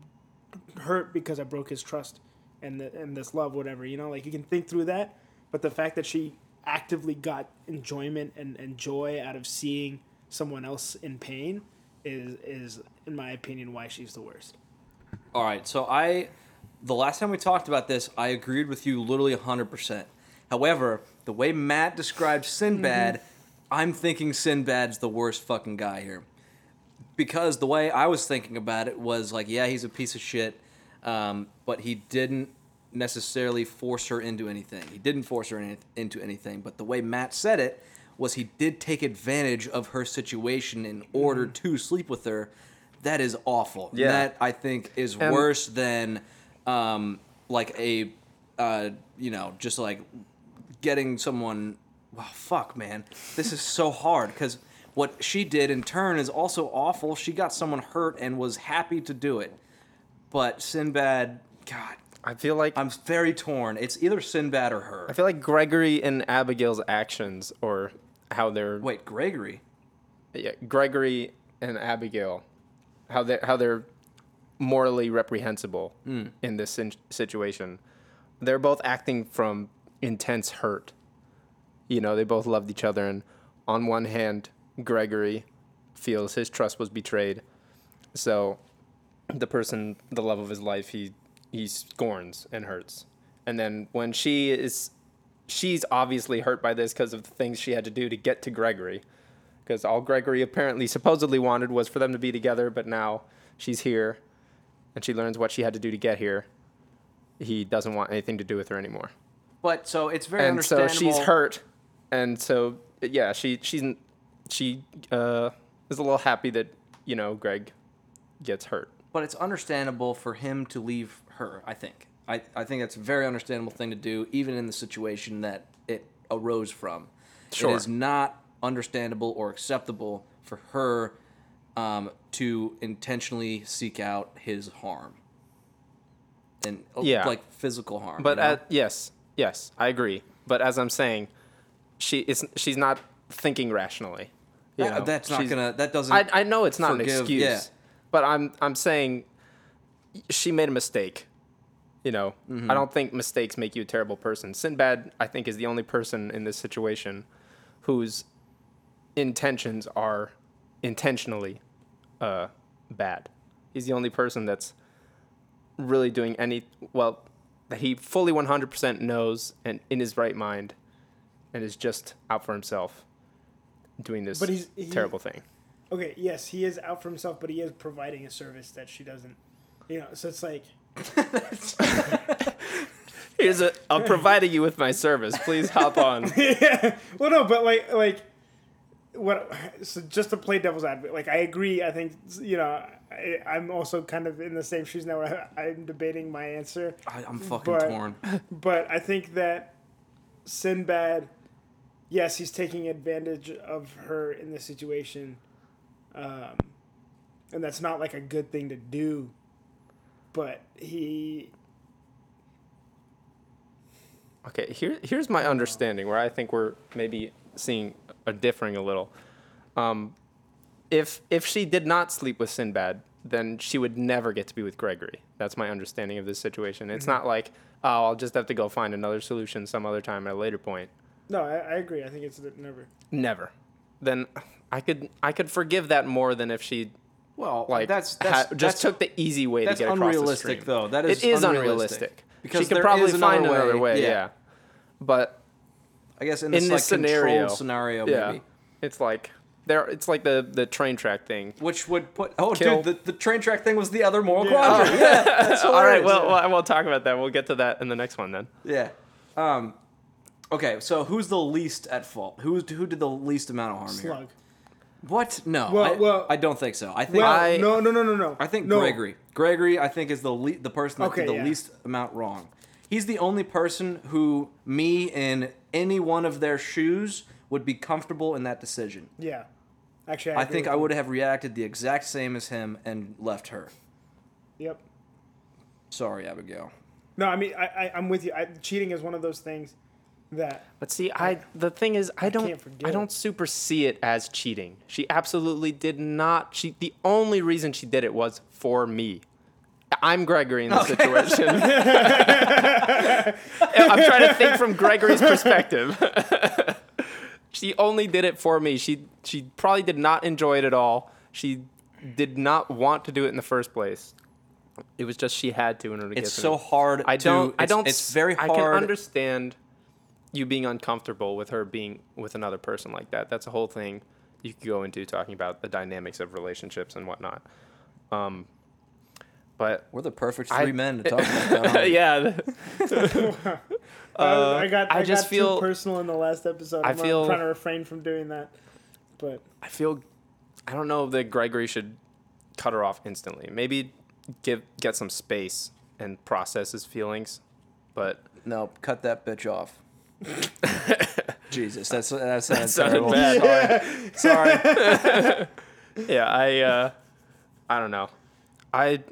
hurt because I broke his trust and the, and this love whatever, you know? Like you can think through that, but the fact that she actively got enjoyment and, and joy out of seeing someone else in pain is is in my opinion why she's the worst. All right, so I, the last time we talked about this, I agreed with you literally 100%. However, the way Matt described Sinbad, I'm thinking Sinbad's the worst fucking guy here. Because the way I was thinking about it was like, yeah, he's a piece of shit, um, but he didn't necessarily force her into anything. He didn't force her in, into anything, but the way Matt said it was he did take advantage of her situation in order to sleep with her. that is awful. Yeah. That I think is And- worse than um, like a uh, you know just like getting someone. Wow, fuck, man, this is so hard because what she did in turn is also awful. She got someone hurt and was happy to do it, but Sinbad, God, I feel like I'm very torn. It's either Sinbad or her. I feel like Gregory and Abigail's actions, or how they're Wait, Gregory. yeah, Gregory and Abigail, how they how they're morally reprehensible hmm. in this sin- situation. They're both acting from intense hurt. You know, they both loved each other, and on one hand, Gregory feels his trust was betrayed, so the person, the love of his life, he he scorns and hurts. And then when she is, she's obviously hurt by this because of the things she had to do to get to Gregory because all Gregory apparently supposedly wanted was for them to be together, but now she's here and she learns what she had to do to get here. He doesn't want anything to do with her anymore. But so it's very And so understandable. she's hurt. And so yeah, she she's she uh is a little happy that, you know, Greg gets hurt. But it's understandable for him to leave her, I think. I, I think that's a very understandable thing to do, even in the situation that it arose from. Sure. It is not understandable or acceptable for her um, to intentionally seek out his harm. And uh, Yeah. like physical harm. But you know? at, yes, yes, I agree. But as I'm saying, she is she's not thinking rationally. You That- know? that's not She's- gonna that doesn't I, I know it's not an excuse, yeah. but I'm I'm saying she made a mistake. You know, Mm-hmm. I don't think mistakes make you a terrible person. Sinbad, I think, is the only person in this situation whose intentions are intentionally uh, bad. He's the only person that's really doing any well that he fully 100% knows and in his right mind and is just out for himself doing this But he's- he- terrible thing. Okay, yes, he is out for himself, but he is providing a service that she doesn't. You know, so it's like Here's a I'm providing you with my service. Please hop on. yeah. Well, no, but like, like, what? So just to play devil's advocate, like, I agree. I think you know, I, I'm also kind of in the same shoes now. Where I, I'm debating my answer, I, I'm fucking but- torn. but I think that Sinbad, yes, he's taking advantage of her in this situation, um, and that's not like a good thing to do. But he, Okay, here here's my understanding where I think we're maybe seeing a differing a little. Um, if if she did not sleep with Sinbad, then she would never get to be with Gregory. That's my understanding of this situation. It's not like oh, I'll just have to go find another solution some other time at a later point. no, I, I agree. I think it's never. Never. Then I could I could forgive that more than if she Well, like that's ha- that's just that's, took the easy way to get across the unrealistic, stream. though. That is it is unrealistic. unrealistic Because she could probably is another find another way, way. yeah. Yeah. but I guess in in this, this like scenario, controlled scenario, yeah, maybe. it's like there. It's like the the train track thing. Which would put oh Kill- dude, the, the train track thing was the other moral Yeah. quadrant. Yeah, that's All right, well, well, we'll talk about that. We'll get to that in the next one then. yeah. Um, okay, so who's the least at fault? Who's who did the least amount of harm here? What? No, Well- I, well- I don't think so. I think Well, I- no, no, no, no, no. I think no. Gregory. Gregory, I think, is the le- the person that Okay, did the yeah. least amount wrong. He's the only person who me in any one of their shoes would be comfortable in that decision. Yeah, actually, I, I think I would have reacted the exact same as him and left her. Yep. Sorry, Abigail. No, I mean, I, I I'm with you. I, cheating is one of those things that But see, I the thing is, I don't, can't I don't super see it as cheating. She absolutely did not. She the only reason she did it was for me. I'm Gregory in this situation. I'm trying to think from Gregory's perspective. she only did it for me. She she probably did not enjoy it at all. She did not want to do it in the first place. It was just she had to in order to get It's so me. hard. I don't. I don't. It's s- very hard. I can understand you being uncomfortable with her being with another person like that. That's a whole thing you could go into talking about the dynamics of relationships and whatnot. Um, but We're the perfect I- three men to talk about that. yeah, I, I got. I I, just got feel- too personal in the last episode. I I'm, uh, feel- trying to refrain from doing that, but I feel. I don't know that Gregory should cut her off instantly. Maybe give get some space and process his feelings. But No, cut that bitch off. Jesus, that's that's, that's sounded bad. Sorry. Sorry. yeah, I uh, I don't know. I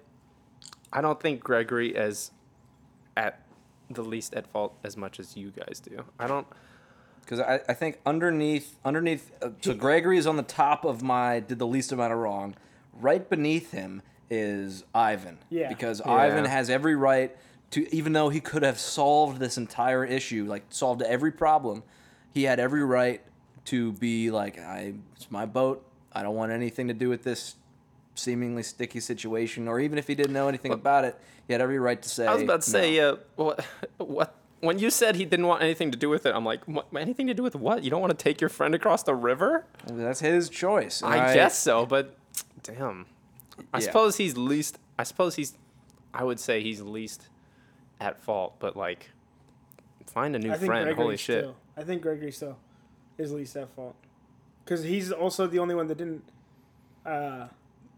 I don't think Gregory is at the least at fault as much as you guys do. I don't. Because I, I think underneath underneath uh, so Gregory is on the top of my did the least amount of wrong. Right beneath him is Ivan. Yeah. Because Yeah. Ivan has every right to even though he could have solved this entire issue, like solved every problem, he had every right to be like, I it's my boat. I don't want anything to do with this seemingly sticky situation. Or even if he didn't know anything about it, he had every right to say I was about to say, no. uh, what what when you said he didn't want anything to do with it, I'm like, what, anything to do with what? You don't want to take your friend across the river? Well, that's his choice. and I, guess so, but damn. I Yeah. suppose he's least. I suppose he's. I would say he's least at fault, but like, find a new I think friend. Gregory Holy shit! Still, I think Gregory still is least at fault because he's also the only one that didn't. Uh,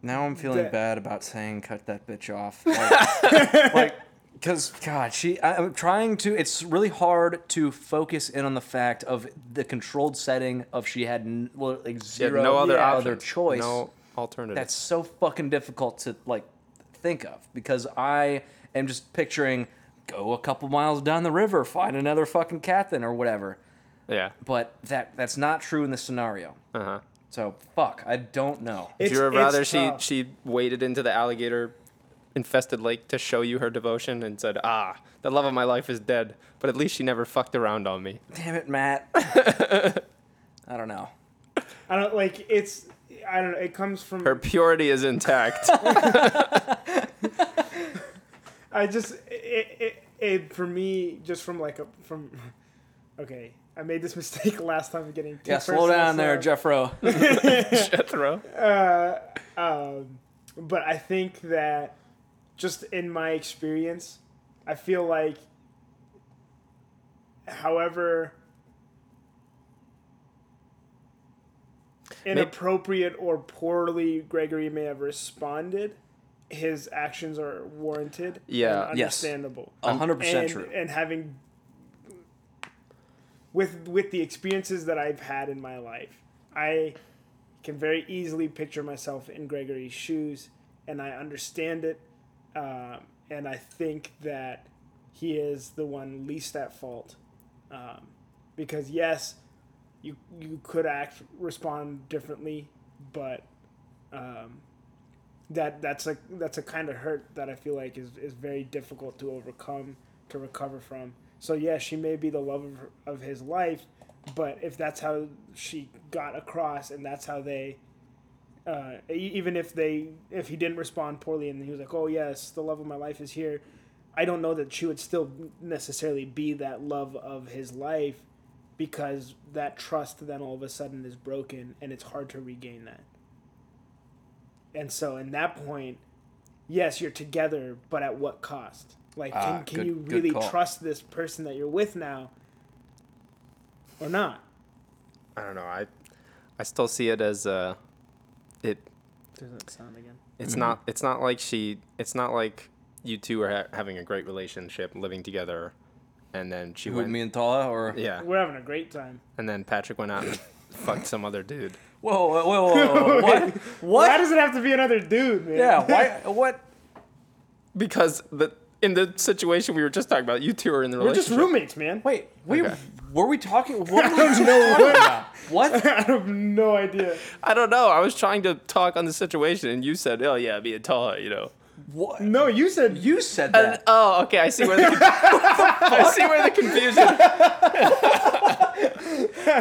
Now I'm feeling That- bad about saying cut that bitch off. Like, like cuz god, she I, I'm trying to it's really hard to focus in on the fact of the controlled setting of she had n- well, like She had zero no other yeah, options, other choice. no alternative. That's so fucking difficult to like think of because I am just picturing go a couple miles down the river, find another fucking captain or whatever. yeah. But that that's not true in this scenario. Uh huh. So fuck, I don't know. Would it's, you have it's rather she tough. she waded into the alligator infested lake to show you her devotion and said, "Ah, the love of my life is dead," but at least she never fucked around on me. Damn it, Matt. I don't know. I don't like it's. I don't know. It comes from. Her purity is intact. I just it, it, it for me just from like a from. Okay, I made this mistake last time of getting. too Yeah, slow personal, down there, so- Jeffro. Jethro. Uh, um, but I think that just in my experience, I feel like, however inappropriate or poorly Gregory may have responded, his actions are warranted. Yeah. and Yes. understandable. A hundred percent true. And having with with the experiences that I've had in my life, I can very easily picture myself in Gregory's shoes, and I understand it, um, and I think that he is the one least at fault, um, because yes, you you could act respond differently, but um, that that's a that's a kind of hurt that I feel like is, is very difficult to overcome to recover from. So yeah, she may be the love of, her, of his life, but if that's how she got across and that's how they uh, even if they if he didn't respond poorly and he was like oh yes the love of my life is here i don't know that she would still necessarily be that love of his life because that trust then all of a sudden is broken and it's hard to regain that and so in that point yes you're together but at what cost? Like can, Ah, can good- you really trust this person that you're with now or not? I don't know. I I still see it as uh it doesn't sound again. It's not it's not like she it's not like you two are ha- having a great relationship living together and then she Who, went me and Tala, or? Yeah. We're having a great time. And then Patrick went out and fucked some other dude. Whoa, whoa, whoa, whoa, whoa, what? why does it have to be another dude man Yeah, why? What? Because the in the situation we were just talking about, you two are in the room. we're just relationship. roommates man Wait, we Okay. were we talking? What were we talking about? What? I have no idea. I don't know. I was trying to talk on the situation, and you said, "Oh yeah, be a tall, you know." What? No, you said You said And, that. oh, okay. I see where the I see where the confusion.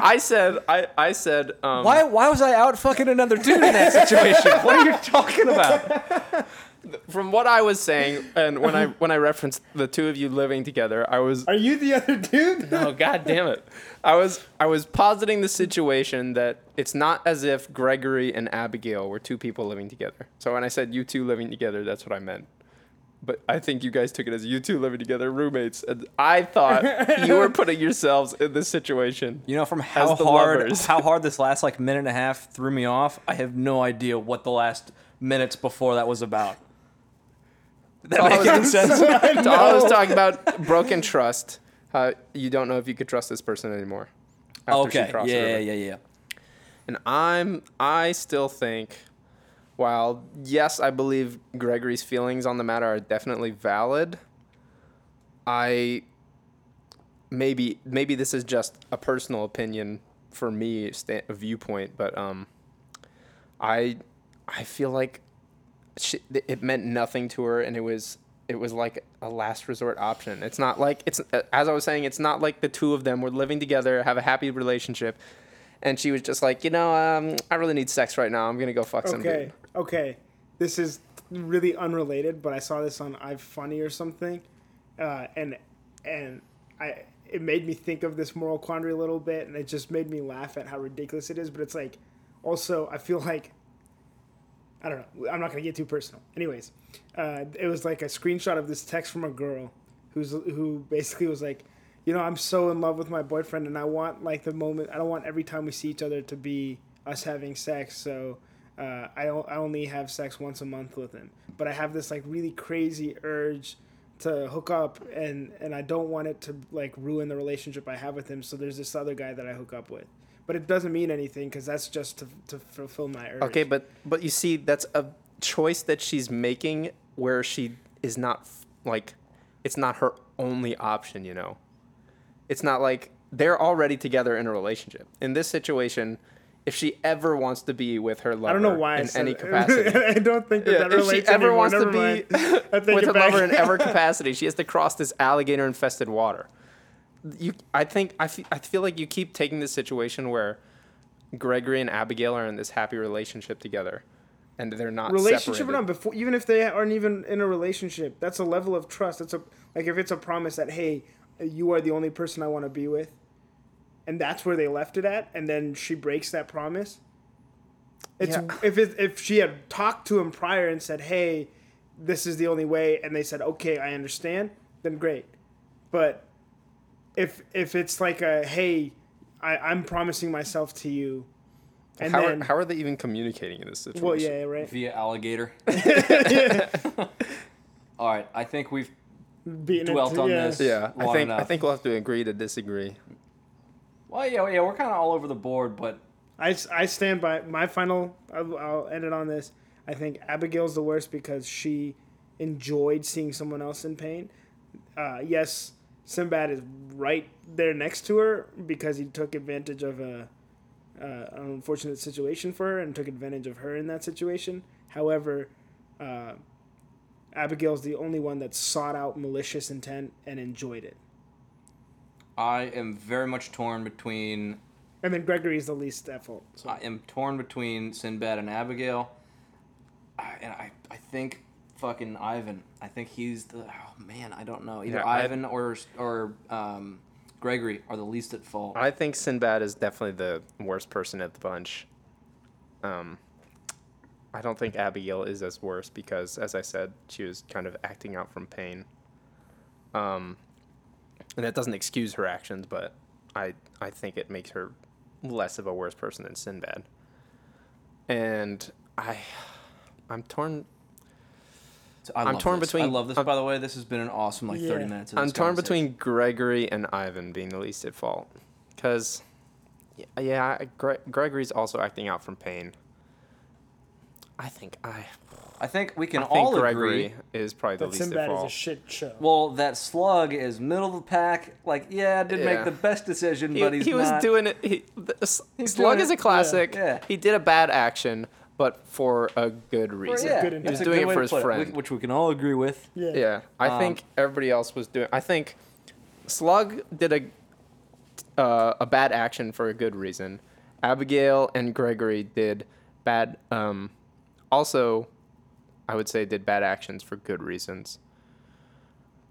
I said I I said um, Why? Why was I out fucking another dude in that situation? what are you talking about? from what I was saying, and when I when I referenced the two of you living together, I was Are you the other dude? no, god damn it, I was I was positing the situation that it's not as if Gregory and Abigail were two people living together. So when I said you two living together, that's what I meant. But I think you guys took it as you two living together, roommates, and I thought you were putting yourselves in this situation. You know, from how the hard lovers. how hard this last like minute and a half threw me off. I have no idea what the last minutes before that was about. That all I make any was- sense? So I was talking about broken trust. How you don't know if you could trust this person anymore. after she okay. crossed it Yeah, yeah, yeah, yeah. And I'm I still think while yes, I believe Gregory's feelings on the matter are definitely valid, I maybe maybe this is just a personal opinion for me sta- a viewpoint, but um I I feel like she, it meant nothing to her and it was it was like a last resort option. It's not like it's as I was saying it's not like the two of them were living together, have a happy relationship and she was just like, you know, um, I really need sex right now. I'm gonna go fuck some Okay, dude. okay. This is really unrelated, but I saw this on iFunny or something, uh, and and I it made me think of this moral quandary a little bit, and it just made me laugh at how ridiculous it is. But it's like, also I feel like I don't know. I'm not gonna get too personal. Anyways, uh, it was like a screenshot of this text from a girl who's who basically was like, you know, I'm so in love with my boyfriend, and I want like the moment. I don't want every time we see each other to be us having sex. So uh, I o- I only have sex once a month with him. But I have this like really crazy urge to hook up, and and I don't want it to like ruin the relationship I have with him. So there's this other guy that I hook up with. But it doesn't mean anything because that's just to, to fulfill my urge. Okay, but but you see, that's a choice that she's making where she is not f- like, it's not her only option. You know, it's not like they're already together in a relationship. In this situation, if she ever wants to be with her lover, I don't know why in any it. capacity. I don't think that Yeah, that if she ever anymore. wants to be mind. I take with her back. lover in ever capacity, she has to cross this alligator infested water. You, I think, I feel, I feel like you keep taking this situation where Gregory and Abigail are in this happy relationship together, and they're not relationship or not before even if they aren't even in a relationship that's a level of trust. That's a like if it's a promise that hey you are the only person i want to be with and that's where they left it at and then she breaks that promise. It's Yeah. if it, if she had talked to him prior and said hey this is the only way and they said okay i understand then great. But if if it's like a hey I, i'm promising myself to you and how, then are, how are they even communicating in this situation? well yeah right Via alligator. All right, I think we've Beating it dwelt to- on yeah. this. Yeah, I long think I think we'll have to agree to disagree. Well, yeah, yeah, we're kind of all over the board, but I, I stand by my final. I'll, I'll end it on this. I think Abigail's the worst because she enjoyed seeing someone else in pain. Uh, yes, Sinbad is right there next to her because he took advantage of a, uh, an unfortunate situation for her and took advantage of her in that situation. However, uh, Abigail's the only one that sought out malicious intent and enjoyed it. I am very much torn between. And then Gregory's the least at fault. So. I am torn between Sinbad and Abigail. I, and I, I think fucking Ivan. I think he's the. Oh man, I don't know. Either Yeah, I- Ivan or or um, Gregory are the least at fault. I think Sinbad is definitely the worst person at the bunch. Um, I don't think Abigail is as worse because, as I said, she was kind of acting out from pain. Um, and that doesn't excuse her actions, but I I think it makes her less of a worse person than Sinbad. And I, I'm torn. I I'm love torn this. between- I love this. I'm- by the way, this has been an awesome like thirty minutes. Of I'm torn between Gregory and Ivan being the least at fault, because, yeah, I- Gre- Gregory's also acting out from pain. I think I, I think we can I think all Gregory agree. is probably the That least at Sinbad is a shit show. Well, that slug is middle of the pack. Like, yeah, didn't Yeah. make the best decision, He, but he's he was not. doing it. He, the, S- Slug doing is a it- classic. yeah, yeah. He did a bad action, but for a good Or, reason. yeah, good he was that's a doing good it way for to his put friend. which- which we can all agree with. yeah. Yeah, I Um, think everybody else was doing. I think Slug did a uh, a bad action for a good reason. Abigail and Gregory did bad. Um, also, I would say did bad actions for good reasons.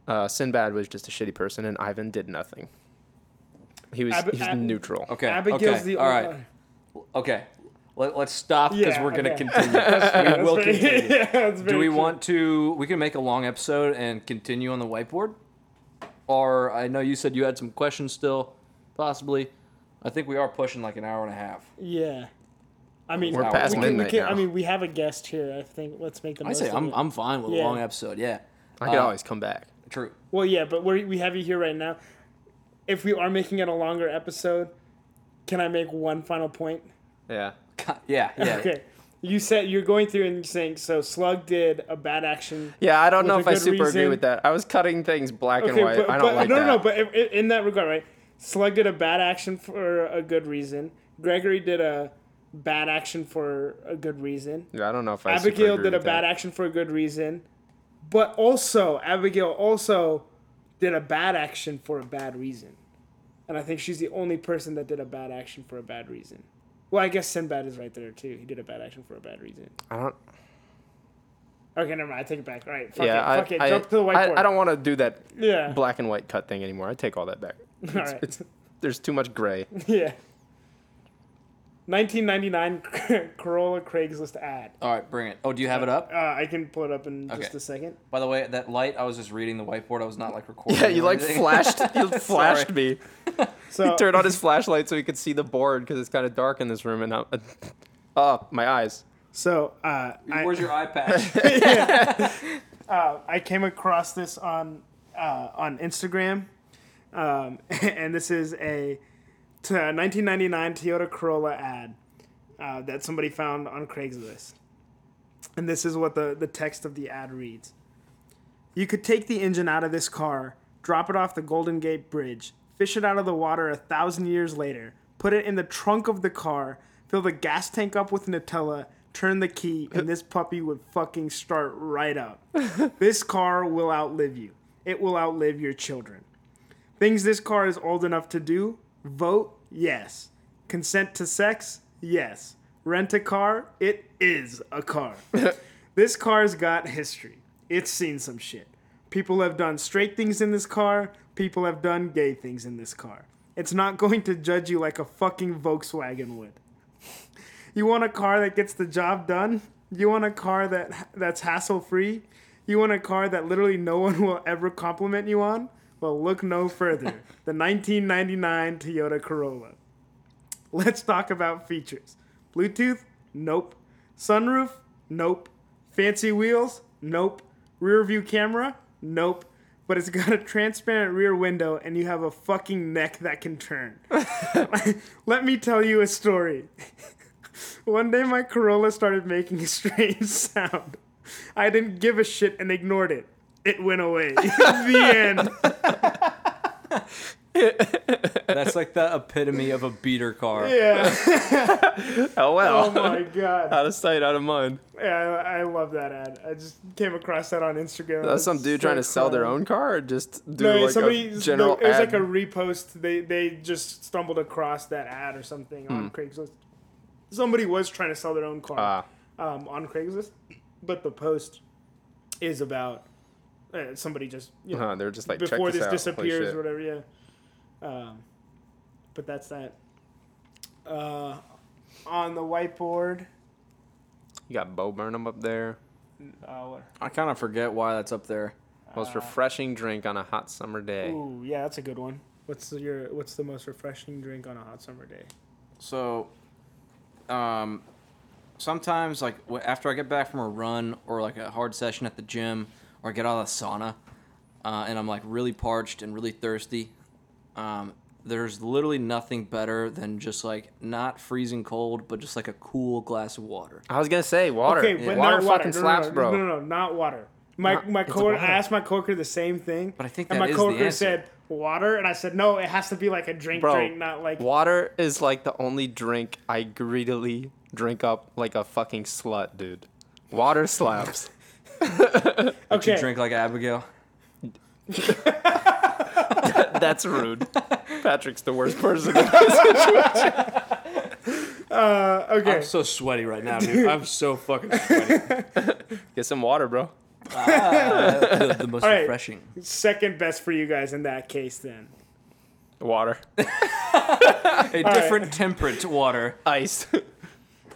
Uh, Sinbad was just a shitty person, and Ivan did nothing. He was Ab- he was Ab- neutral. Okay. Abigail's okay. the all only- Okay. Let, let's stop because Yeah, we're gonna okay. continue. We will very- continue. yeah, Do we true. want to? We can make a long episode and continue on the whiteboard. Or I know you said you had some questions still, possibly. I think we are pushing like an hour and a half. Yeah. I mean, We're we past can- we midnight can- I mean, we have a guest here. I think let's make the I most say of I'm it. I'm fine with Yeah. a long episode. Yeah, I could Uh, always come back. true. Well, yeah, but we we have you here right now. If we are making it a longer episode, can I make one final point? Yeah. Yeah, yeah. Okay. You said you're going through and saying so. Slug did a bad action. Yeah, I don't know if I super agree with that. I was cutting things black and white. but, I don't but like no, that. no, no. But in that regard, right? Slug did a bad action for a good reason. Gregory did a bad action for a good reason. Yeah, I don't know if I super Abigail did a bad that. action for a good reason, but also Abigail also did a bad action for a bad reason, and I think she's the only person that did a bad action for a bad reason. Well, I guess Sinbad is right there too. He did a bad action for a bad reason. I don't. Okay, never mind. I take it back. All right, fuck yeah, it. I, Fuck it. I, Jump to the whiteboard. I, I don't want to do that Yeah. black and white cut thing anymore. I take all that back. It's, All right. it's, there's too much gray. Yeah. 1999 Corolla Craigslist ad. All right, bring it. Oh, do you have it up? Uh, I can pull it up in just a second. By the way, that light, I was just reading the whiteboard. I was not like recording. Yeah, you like anything. flashed. You flashed me. So He turned on his flashlight so he could see the board because it's kind of dark in this room. And now, oh, my eyes. So uh, I, Where's your eye patch? uh, I came across this on uh, on Instagram, um, and this is a t- 1999 Toyota Corolla ad uh, that somebody found on Craigslist, and this is what the the text of the ad reads: You could take the engine out of this car, drop it off the Golden Gate Bridge, fish it out of the water a thousand years later, put it in the trunk of the car, fill the gas tank up with Nutella, turn the key, and this puppy would fucking start right up. this car will outlive you. It will outlive your children. Things this car is old enough to do vote, yes. Consent to sex, yes. Rent a car, it is a car. this car's got history. It's seen some shit. People have done straight things in this car, people have done gay things in this car. It's not going to judge you like a fucking Volkswagen would. You want a car that gets the job done? You want a car that that's hassle free? You want a car that literally no one will ever compliment you on? Well, look no further. the 1999 Toyota Corolla. Let's talk about features. Bluetooth? Nope. Sunroof? Nope. Fancy wheels? Nope. Rear view camera? Nope. But it's got a transparent rear window and you have a fucking neck that can turn. Let me tell you a story. One day my Corolla started making a strange sound. I didn't give a shit and ignored it. It went away. the end. That's like the epitome of a beater car. Yeah. Oh well. Oh my god. out of sight, out of mind. Yeah, I, I love that ad. I just came across that on Instagram. That's some dude trying to sell their own car, or just do No, like somebody. a general it was ad? like a repost. They they just stumbled across that ad or something Hmm. on Craigslist. Somebody was trying to sell their own car Ah, um, on Craigslist, but the post is about uh, somebody just you know, huh, they're just like check before this, this, out. Disappears or whatever. Yeah. Um, but that's that. Uh, on the whiteboard. You got Bo Burnham up there. Uh. I kind of forget why that's up there. Most refreshing drink on a hot summer day. Ooh, yeah, that's a good one. What's the, your What's the most refreshing drink on a hot summer day? So, um, sometimes like after I get back from a run or like a hard session at the gym or I get out of the sauna, uh, and I'm like really parched and really thirsty, um, there's literally nothing better than just like not freezing cold, but just like a cool glass of water. I was gonna say water. Okay, but water not fucking. No, no, slaps, no, bro. No, no, no, not water. My Not- my coworker, water. I asked my coworker the same thing. But I think and that my is the coworker answer. said water, and I said no. It has to be like a drink, Bro, drink, not like. Water is like the only drink I greedily drink up like a fucking slut, dude. Water slaps. Did Okay, you drink like Abigail? That's rude. Patrick's the worst person. uh, okay. I'm so sweaty right now, dude. I'm so fucking sweaty. Get some water, bro. the, the most All right. refreshing. Second best for you guys in that case, then. Water. A different temperate water. Ice.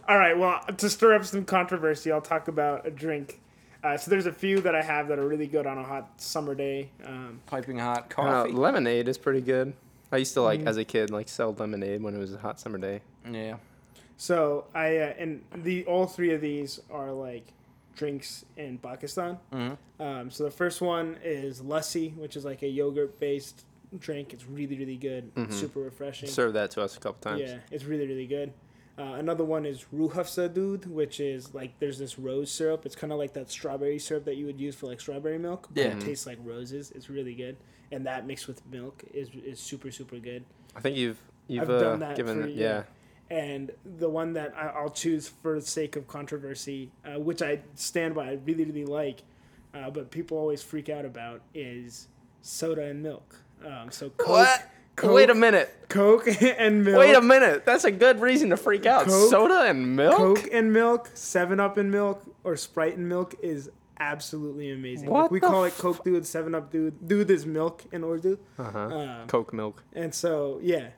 All right. Well, to stir up some controversy, I'll talk about a drink. Uh, so there's a few that I have that are really good on a hot summer day. Um, Piping hot Uh, coffee. lemonade is pretty good. I used to like Mm. as a kid like sell lemonade when it was a hot summer day. yeah. So I uh, and the all three of these are like drinks in Pakistan. Mm-hmm. Um, so the first one is lassi, which is like a yogurt based drink. It's really really good, super refreshing. Serve that to us a couple times. Yeah, it's really really good. Uh, another one is Rooh Afza doodh, which is like there's this rose syrup. It's kind of like that strawberry syrup that you would use for like strawberry milk, but Yeah. it tastes like roses. It's really good, and that mixed with milk is is super super good. I think you've you've I've uh, done that given for- yeah. yeah. And the one that I, I'll choose for the sake of controversy, uh, which I stand by, I really really like, uh, but people always freak out about is soda and milk. Um, so Coke, What? Coke, Wait a minute. Coke and milk. Wait a minute. That's a good reason to freak out. Coke- Soda and milk. Coke and milk, Seven Up and milk, or Sprite and milk is absolutely amazing. What Like we the call it Coke Doodh, Seven Up Doodh. Doodh is milk in Urdu, Uh-huh. um, Coke milk. and so yeah,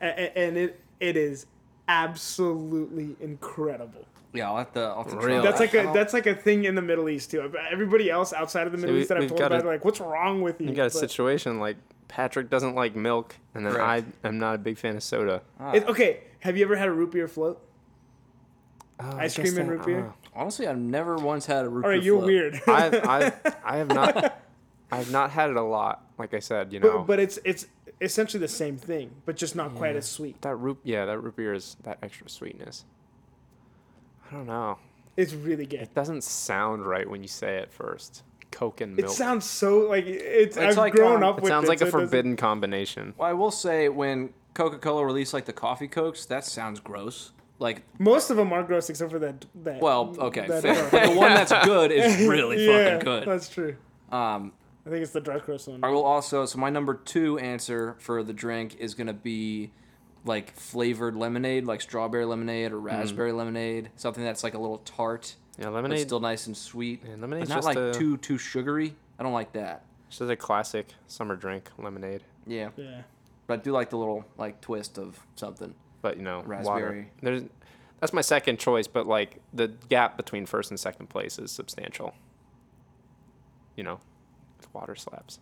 a- a- and it it is absolutely incredible. Yeah, I'll have to. I'll have to try Really? That's like I a don't- that's like a thing in the Middle East too. Everybody else outside of the Middle we- East that I've told about, a- like, what's wrong with you? You got a But situation like Patrick doesn't like milk, and then Correct. I am not a big fan of soda. Ah. it- okay, have you ever had a root beer float? Oh, Ice cream and root beer? Honestly, I've never once had a root All right, beer you're float. weird. I I I have not I have not had it a lot. Like I said, you know. but, but it's it's essentially the same thing, but just not quite as sweet. that root yeah, that root beer is that extra sweetness. I don't know. It's really good. It doesn't sound right when you say it first. Coke and milk. It sounds so like it's. It's I've like, grown um, up it with sounds like so a forbidden combination. Well, I will say when Coca-Cola released like the coffee cokes, that sounds gross. Like, Most of them are gross except for that. that well, okay, that fair. dark- But the one that's good is really yeah, fucking good. That's true. Um, I think it's the dark roast one. I will also. So my number two answer for the drink is gonna be like flavored lemonade, like strawberry lemonade or Mm. raspberry lemonade, something that's like a little tart, Yeah, but lemonade still nice and sweet. Yeah, but lemonade's not just like a- too too sugary. I don't like that. It's just a classic summer drink, lemonade. Yeah, Yeah. but I do like the little like twist of something. But you know, water. Raspberry. There's that's my second choice, but like the gap between first and second place is substantial. You know, with water slaps.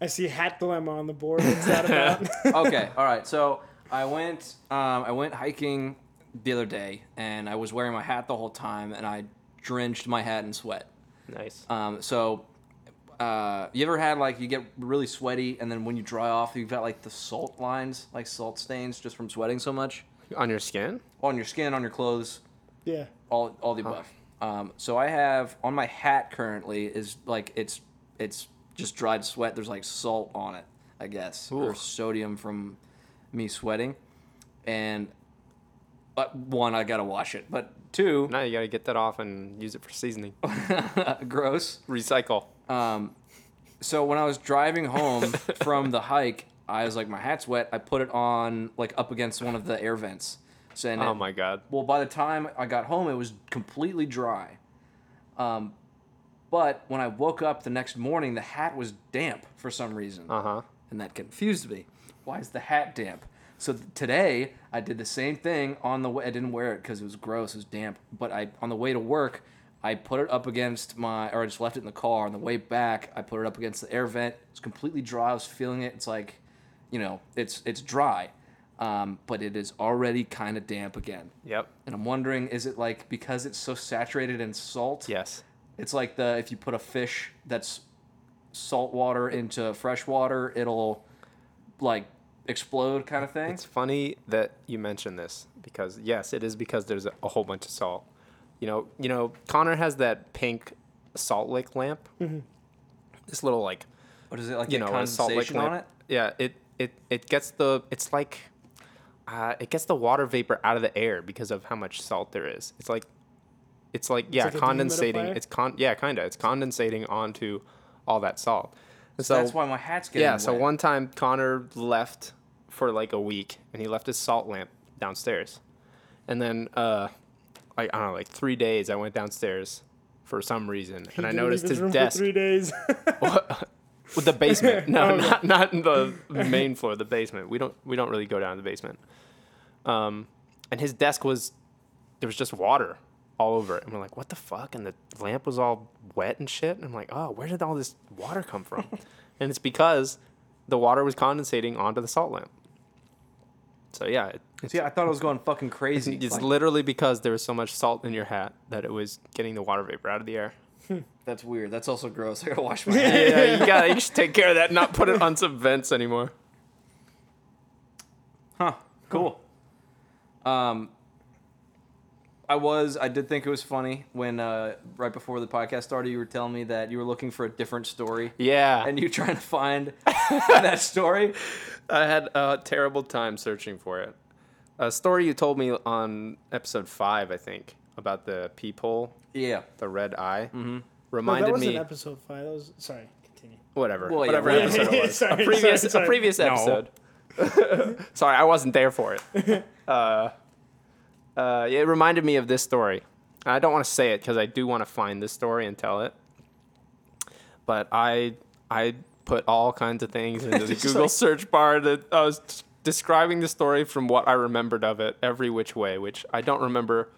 I see hat dilemma on the board. What's that about? okay, all right. So I went um, I went hiking the other day, and I was wearing my hat the whole time, and I drenched my hat in sweat. Nice. Um, so, uh, you ever had like you get really sweaty, and then when you dry off, you've got like the salt lines, like salt stains, just from sweating so much On your skin? on your skin, on your clothes, yeah. all all the above. Um, so I have on my hat currently is like it's it's just dried sweat. There's like salt on it, I guess, or sodium from me sweating. And uh, one, I gotta wash it, but two, Now you gotta get that off and use it for seasoning. gross. Recycle. Um, so when I was driving home from the hike, I was like, my hat's wet. I put it on like up against one of the air vents. So and Oh it- my god. well, by the time I got home, it was completely dry. Um, but when I woke up the next morning, the hat was damp for some reason, Uh huh. and that confused me. Why is the hat damp? So th- today I did the same thing on the way. I didn't wear it because it was gross, it was damp. But I on the way to work, I put it up against my, or I just left it in the car. On the way back, I put it up against the air vent. It's completely dry. I was feeling it. It's like, you know, it's it's dry, um, but it is already kind of damp again. Yep. And I'm wondering, is it like because it's so saturated in salt? Yes. It's like the if you put a fish that's salt water into fresh water, it'll like explode kind of thing. It's funny that you mention this because yes, it is because there's a, a whole bunch of salt. You know, you know, Connor has that pink salt lick lamp. This little like What is it like? you get know a salt lick condensation lamp. on it? Yeah, it it it gets the it's like uh, it gets the water vapor out of the air because of how much salt there is. It's like it's like yeah, like condensating. It's con yeah, kind of. It's condensating onto all that salt. And So that's why my hat's getting wet. yeah, so one time Connor left for like a week and he left his salt lamp downstairs. And then uh like I don't know, like 3 days I went downstairs for some reason and I noticed leave his room desk for three days. with the basement. No, Oh, not not in the main floor, the basement. We don't we don't really go down to the basement. Um and his desk was there was just water all over it. And we're like, what the fuck? And the lamp was all wet and shit. And I'm like, oh, where did all this water come from? and it's because the water was condensating onto the salt lamp. So yeah, it, it's, See, I thought I was going fucking crazy. it's Like, literally because there was so much salt in your hat that it was getting the water vapor out of the air. that's weird. That's also gross. I gotta wash my yeah, hands. yeah, you gotta you should take care of that, not put it on some vents anymore. Huh. Cool. Um, I was. I did think it was funny when uh, right before the podcast started, you were telling me that you were looking for a different story, Yeah, and you trying to find that story. I had a terrible time searching for it. A story you told me on episode five, I think, about the peephole, Yeah. the red eye, Mm-hmm. No, reminded that wasn't me. episode five. That was sorry. Continue. whatever, Well, yeah, whatever whatever. episode it was. Sorry, a previous, sorry, sorry. a previous No. episode. sorry, I wasn't there for it. Uh, uh, it reminded me of this story. I don't want to say it because I do want to find this story and tell it. But I I put all kinds of things into the Google like- search bar that I was t- describing the story from what I remembered of it every which way, which I don't remember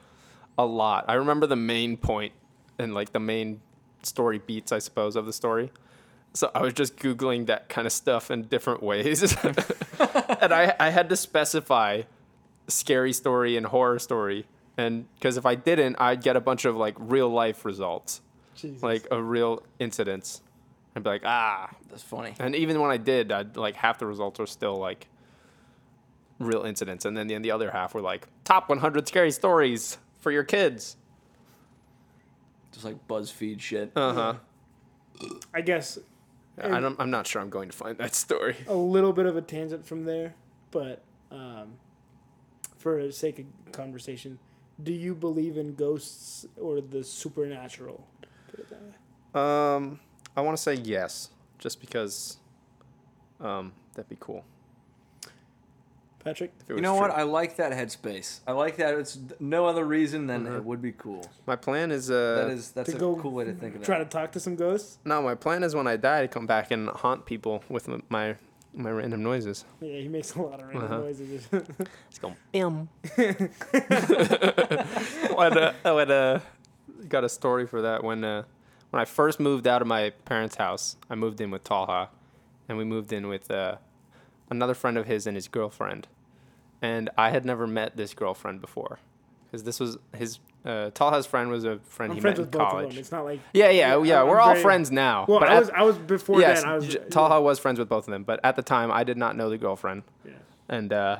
a lot. I remember the main point and like the main story beats, I suppose, of the story. So I was just googling that kind of stuff in different ways, and I I had to specify scary story and horror story, and because if I didn't, I'd get a bunch of like real life results, Jesus. like a real incidents. I'd be like ah, That's funny. and even when I did, I'd like half the results were still like real incidents, and then the, the other half were like top 100 scary stories for your kids. Just like BuzzFeed shit. Uh huh. I guess I don't, I'm not sure I'm going to find that story. a little bit of a tangent from there, but um, for the sake of conversation, do you believe in ghosts or the supernatural? Put it that way. Um, I want to say yes, just because um, that'd be cool. Patrick? You was know what? I like that headspace. I like that. It's no other reason than Mhm. it would be cool. My plan is uh, That is that's a go cool way to think of Try that. to talk to some ghosts? no, my plan is when I die to come back and haunt people with my my random noises. Yeah, he makes a lot of random Uh-huh. noises. It's going bam. when uh, I would, uh, got a story for that when uh, when I first moved out of my parents' house. I moved in with Talha, and we moved in with uh, another friend of his and his girlfriend. And I had never met this girlfriend before, because this was his uh, Talha's friend was a friend I'm he friends met in with both of college. them. It's not like Yeah, yeah, Yeah. I'm we're all very- friends now. well, but I at- was I was before yes, then. I was J- Talha was friends with both of them, but at the time I did not know the girlfriend Yeah. and uh,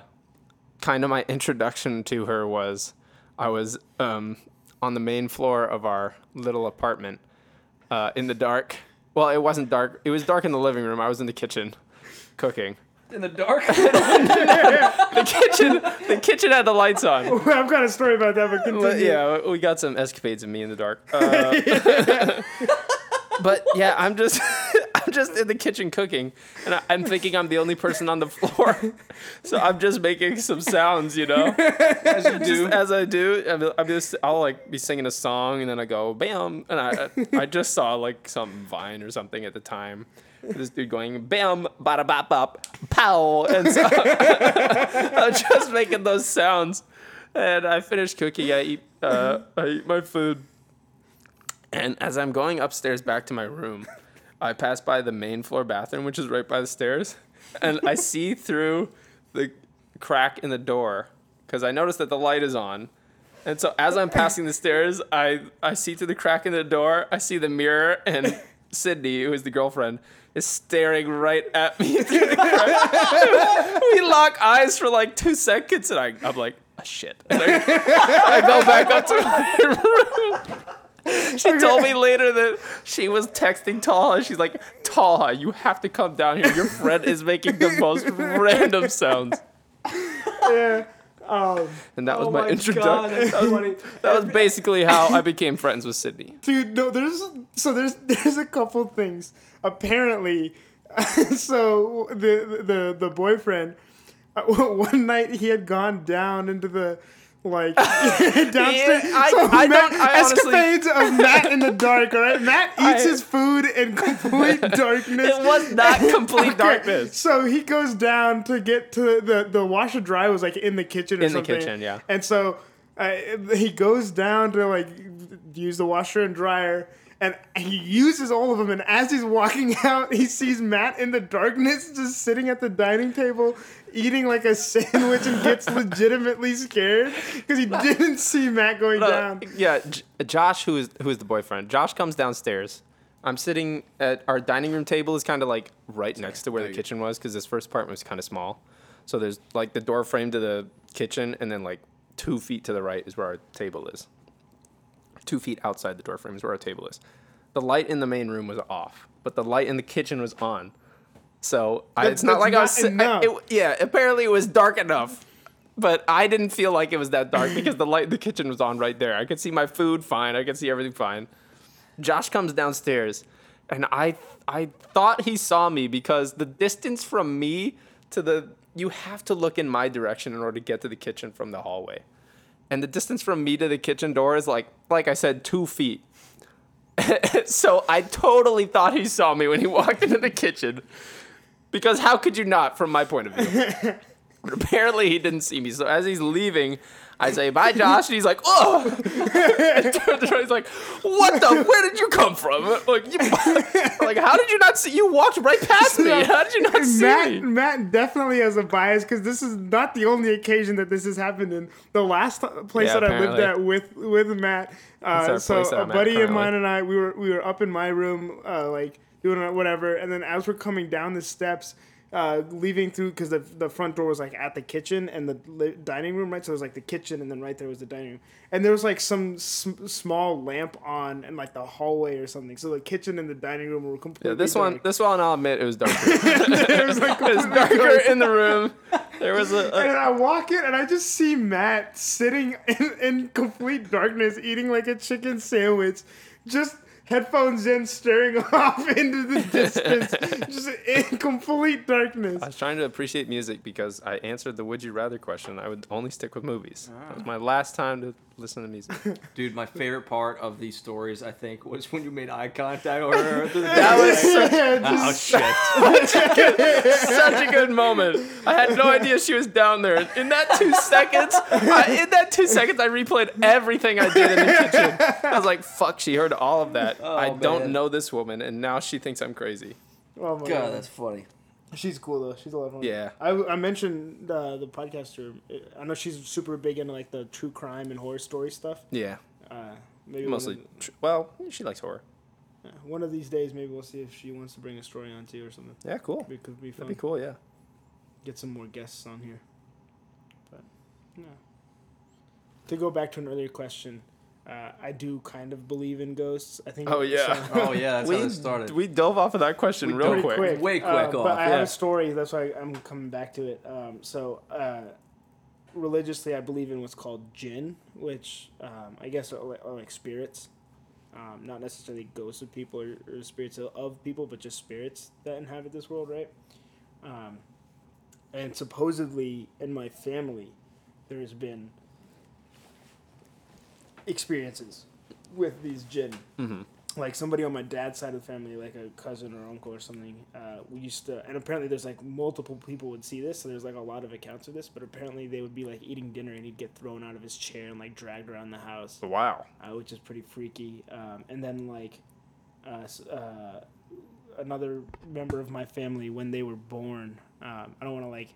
kind of my introduction to her was I was um, on the main floor of our little apartment uh, in the dark. Well, it wasn't dark. It was dark in the living room. I was in the kitchen cooking. In the dark. The kitchen, the kitchen had the lights on. I've got a story about that, but continue. But yeah, we got some escapades of me in the dark. Uh, but yeah, I'm just just in the kitchen cooking, and I, I'm thinking I'm the only person on the floor, so I'm just making some sounds, you know, as you do. Just as I do, I'm, I'm just I'll like be singing a song, and then I go bam, and I I just saw like some vine or something at the time. This dude going bam, bada bop bop, pow, and so I'm just making those sounds. And I finish cooking. I eat, uh, I eat my food. And as I'm going upstairs back to my room, I pass by the main floor bathroom, which is right by the stairs, and I see through the crack in the door because I notice that the light is on. And so as I'm passing the stairs, I I see through the crack in the door. I see the mirror, and Sydney, who is the girlfriend, is staring right at me. through the crack. we lock eyes for like two seconds, and I I'm like, oh, shit. I, I go back up to my room. She told me later that she was texting Talha. She's like, Talha, you have to come down here. Your friend is making the most random sounds. yeah. Um, And that was Oh my, my introduction. That, was, that was basically how I became friends with Sydney. dude, no, there's so there's there's a couple things. Apparently, so the the the boyfriend one night he had gone down into the like downstairs. I- so I Matt, don't- I honestly- escapades of Matt in the dark. All right, Matt eats I- his food in complete darkness. It was not complete Okay, darkness. So he goes down to get to the the washer dry was like in the kitchen or something. In the kitchen, yeah. And so uh, he goes down to like use the washer and dryer. And he uses all of them. And as he's walking out, he sees Matt in the darkness just sitting at the dining table eating like a sandwich and gets legitimately scared because he didn't see Matt going No, down. yeah, J- Josh, who is who is the boyfriend? Josh comes downstairs. I'm sitting at our dining room table is kind of like right next to where the kitchen was because this first apartment was kind of small. So there's like the door frame to the kitchen, and then like two feet to the right is where our table is. Two feet outside the door frame is where our table is. The light in the main room was off, but the light in the kitchen was on. So I, it's not like I was. I- it- yeah, apparently it was dark enough but I didn't feel like it was that dark because the light in the kitchen was on right there. I could see my food fine. I could see everything fine. Josh comes downstairs, and I I thought he saw me because the distance from me to the you have to look in my direction in order to get to the kitchen from the hallway, and the distance from me to the kitchen door is like like I said two feet. so I totally thought he saw me when he walked into the kitchen, because how could you not from my point of view? But apparently he didn't see me. So as he's leaving, I say, bye, Josh. And he's like, oh. turns around, he's like, what the? Where did you come from? Like, you, like, how did you not see? You walked right past me. How did you not see Matt, me? Matt definitely has a bias because this is not the only occasion that this has happened in. The last place Yeah, that I lived at with with Matt, uh, so a I'm at buddy of mine and I, we were we were up in my room, uh, like doing whatever, and then as we're coming down the steps. Uh, leaving through because the, the front door was like at the kitchen and the li- dining room right? So it was like the kitchen and then right there was the dining room. And there was like some sm- small lamp on in like the hallway or something. So the kitchen and the dining room were completely Yeah, this one, this one, I'll admit, it was darker. it was like it was darker in the room. There was a, And a then I walk in and I just see Matt sitting in, in complete darkness eating like a chicken sandwich, just headphones in, staring off into the distance, just in complete darkness. I was trying to appreciate music because I answered the would you rather question. I would only stick with movies. That was ah. my last time to listen to music. Dude, my favorite part of these stories, I think, was when you made eye contact with her. That was such, Oh shit! such a good moment. I had no idea she was down there. In that two seconds, I, in that two seconds, I replayed everything I did in the kitchen. I was like, "Fuck!" She heard all of that. Oh, I don't know this woman, and now she thinks I'm crazy. oh my God, that's funny. She's cool though. She's a lot of fun. Yeah. I, I mentioned uh, the podcaster. I know she's super big into like the true crime and horror story stuff. Yeah, Uh, maybe mostly. of- Tr- well, she likes horror. yeah, one of these days, maybe we'll see if she wants to bring a story on too or something. Yeah, cool. It could be fun. That'd be cool. Yeah. get some more guests on here. But yeah. To go back to an earlier question, uh, I do kind of believe in ghosts. I think. Oh, yeah. so- Oh yeah, that's how this started. we dove off of that question We real dove quick. pretty quick, Way Uh, quick but off, I have a story. That's why I'm coming back to it. Um, so uh, religiously, I believe in what's called jinn, which um, I guess are, like- are like spirits. Um, not necessarily ghosts of people or, or spirits of, of people, but just spirits that inhabit this world, right? Um, and supposedly in my family, there has been experiences with these jinn. Mhm. Like somebody on my dad's side of the family, like a cousin or uncle or something, uh, we used to, and apparently there's like multiple people would see this, so there's like a lot of accounts of this. But apparently they would be like eating dinner and he'd get thrown out of his chair and like dragged around the house Wow. uh, which is pretty freaky. Um, and then like uh, uh, another member of my family when they were born. Um, I don't want to like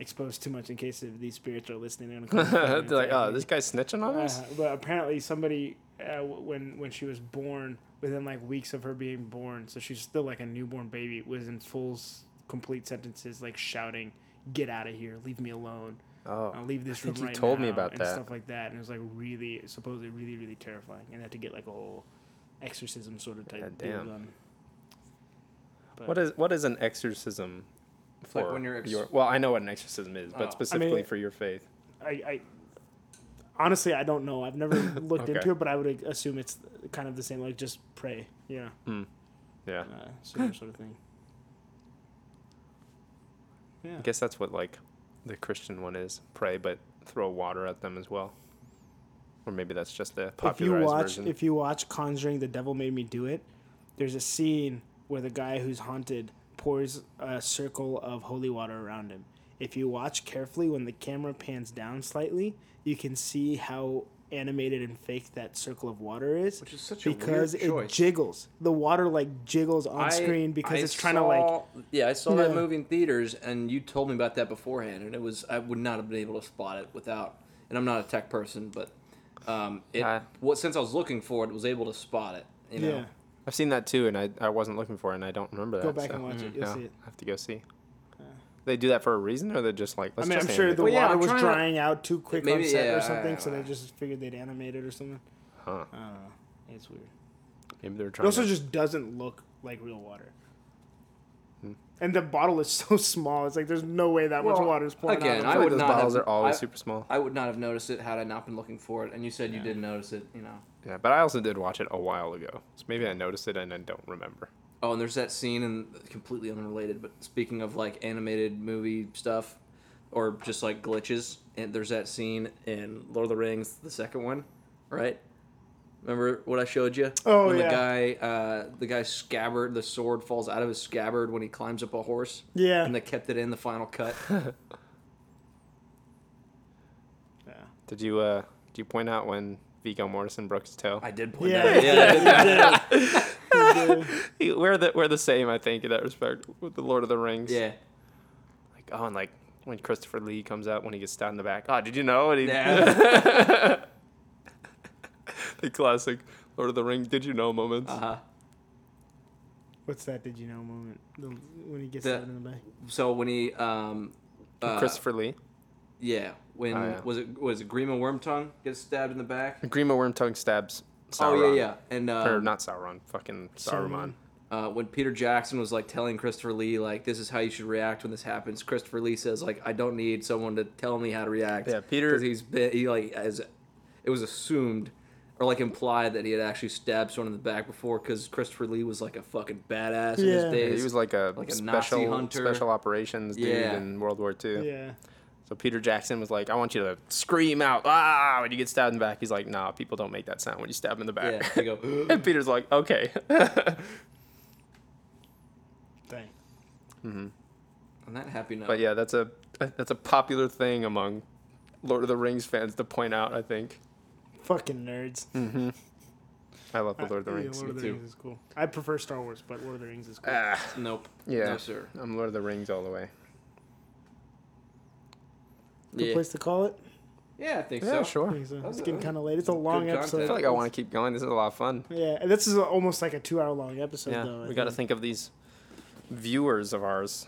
expose too much in case if these spirits are listening. And They're like, oh, this guy's snitching on us. Uh, but apparently somebody uh, when when she was born within like weeks of her being born so she's still like a newborn baby was in full complete sentences like shouting get out of here leave me alone Oh, I'll leave this room you right told me now," about and that. stuff like that. And it was like really, supposedly really, really terrifying, and had to get like a whole exorcism sort of type deal damn. what is what is an exorcism? For like when you're ex- your, well, I know what an exorcism is, but Oh. specifically I- for your faith. I, I honestly I don't know. I've never looked Okay. into it, but I would assume it's kind of the same, like just pray, yeah, Yeah, uh, similar sort of thing. Yeah, I guess that's what like the Christian one is: pray, but throw water at them as well. Or maybe that's just the if you watch version. if you watch Conjuring, The Devil Made Me Do It, there's a scene where the guy who's haunted pours a circle of holy water around him. If you watch carefully, when the camera pans down slightly, you can see how animated and fake that circle of water is. Which is such a because weird it jiggles. The water like jiggles on screen because I it's trying to like. Yeah, I saw that Yeah. movie in theaters, and you told me about that beforehand, and it was I would not have been able to spot it without. And I'm not a tech person, but um, it what since I was looking for it, was able to spot it. You know, Yeah. I've seen that too, and I, I wasn't looking for it, and I don't remember that. Go back so, and watch it. You'll yeah, see it. I have to go see. They do that for a reason, or they're just like, I let's mean, I'm sure animate the? Well, water I'm was trying to- drying out too quick Maybe, on set yeah, or something, so they just figured they'd animate it or something. Huh. I don't know. It's weird. Maybe they're It trying. also to, just doesn't look like real water. Hmm. And the bottle is so small. It's like there's no way that much water is pouring again, out. I of feel it. I would those not bottles have- are always I- super small. I would not have noticed it had I not been looking for it, and you said you Yeah. did notice it. You know. Yeah, but I also did watch it a while ago, so maybe I noticed it and I don't remember. Oh, and there's that scene, and completely unrelated, but speaking of like animated movie stuff, or just like glitches, and there's that scene in Lord of the Rings, the second one, right? Remember what I showed you? Oh, when yeah. the guy, uh, the guy's scabbard, the sword falls out of his scabbard when he climbs up a horse, Yeah. and they kept it in the final cut. yeah. Did you uh did you point out when Viggo Mortensen Brooks his toe? I did point Yeah. that. out. Yeah, I did. You did. we're the we're the same, I think, in that respect with the Lord of the Rings. yeah. Like oh, and like when Christopher Lee comes out when he gets stabbed in the back. Oh, did you know? And he, Yeah. the classic Lord of the Rings. Did you know moments? Uh huh. What's that? Did you know moment the, when he gets The- stabbed in the back? So when he, um, uh, Christopher Lee. Yeah, when Oh, yeah. was it? Was it Grima Wormtongue gets stabbed in the back? Grima Wormtongue stabs. Oh Sauron. yeah, yeah, and um, Or not Sauron, fucking Saruman. uh, when Peter Jackson was like telling Christopher Lee like this is how you should react when this happens, Christopher Lee says like I don't need someone to tell me how to react. Yeah, Peter- because he's been he like as it was assumed or like implied that he had actually stabbed someone in the back before because Christopher Lee was like a fucking badass in his Yeah. Yeah, days. he was like a, like a special Nazi hunter. special operations dude Yeah. in World War II. Yeah. So Peter Jackson was like, "I want you to scream out ah when you get stabbed in the back." He's like, "Nah, people don't make that sound when you stab them in the yeah, back." they go. and Peter's like, "Okay." Dang. On that happy note, but yeah, that's a that's a popular thing among Lord of the Rings fans to point out. I think. Fucking nerds. Mm-hmm. I love the Lord of the Rings. Yeah, Rings. Lord of the too. Rings is cool. I prefer Star Wars, but Lord of the Rings is cool. Ah, nope. yeah. No sir. I'm Lord of the Rings all the way. Good Yeah. place to call it. Yeah, I think Yeah, so. I sure. think so. It's getting kind of late. It's a long content. episode. I feel like I want to keep going. This is a lot of fun. Yeah, and this is almost like a two-hour-long episode, Yeah, though. I we got to think. think of these viewers of ours.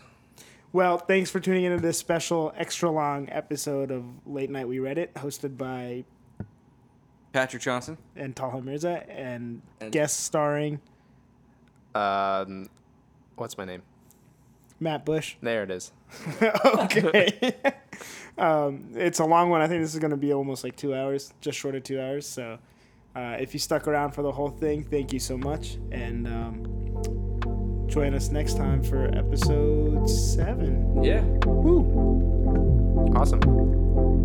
Well, thanks for tuning into this special, extra-long episode of Late Night We Reddit, hosted by Patrick Johnson. and Talha Mirza, and, And- guest starring Um, what's my name? Matt Bush. There it is. okay. um, it's a long one. I think this is going to be almost like two hours, just short of two hours. So uh, if you stuck around for the whole thing, thank you so much. And um, join us next time for episode seven. Yeah. Woo! Awesome.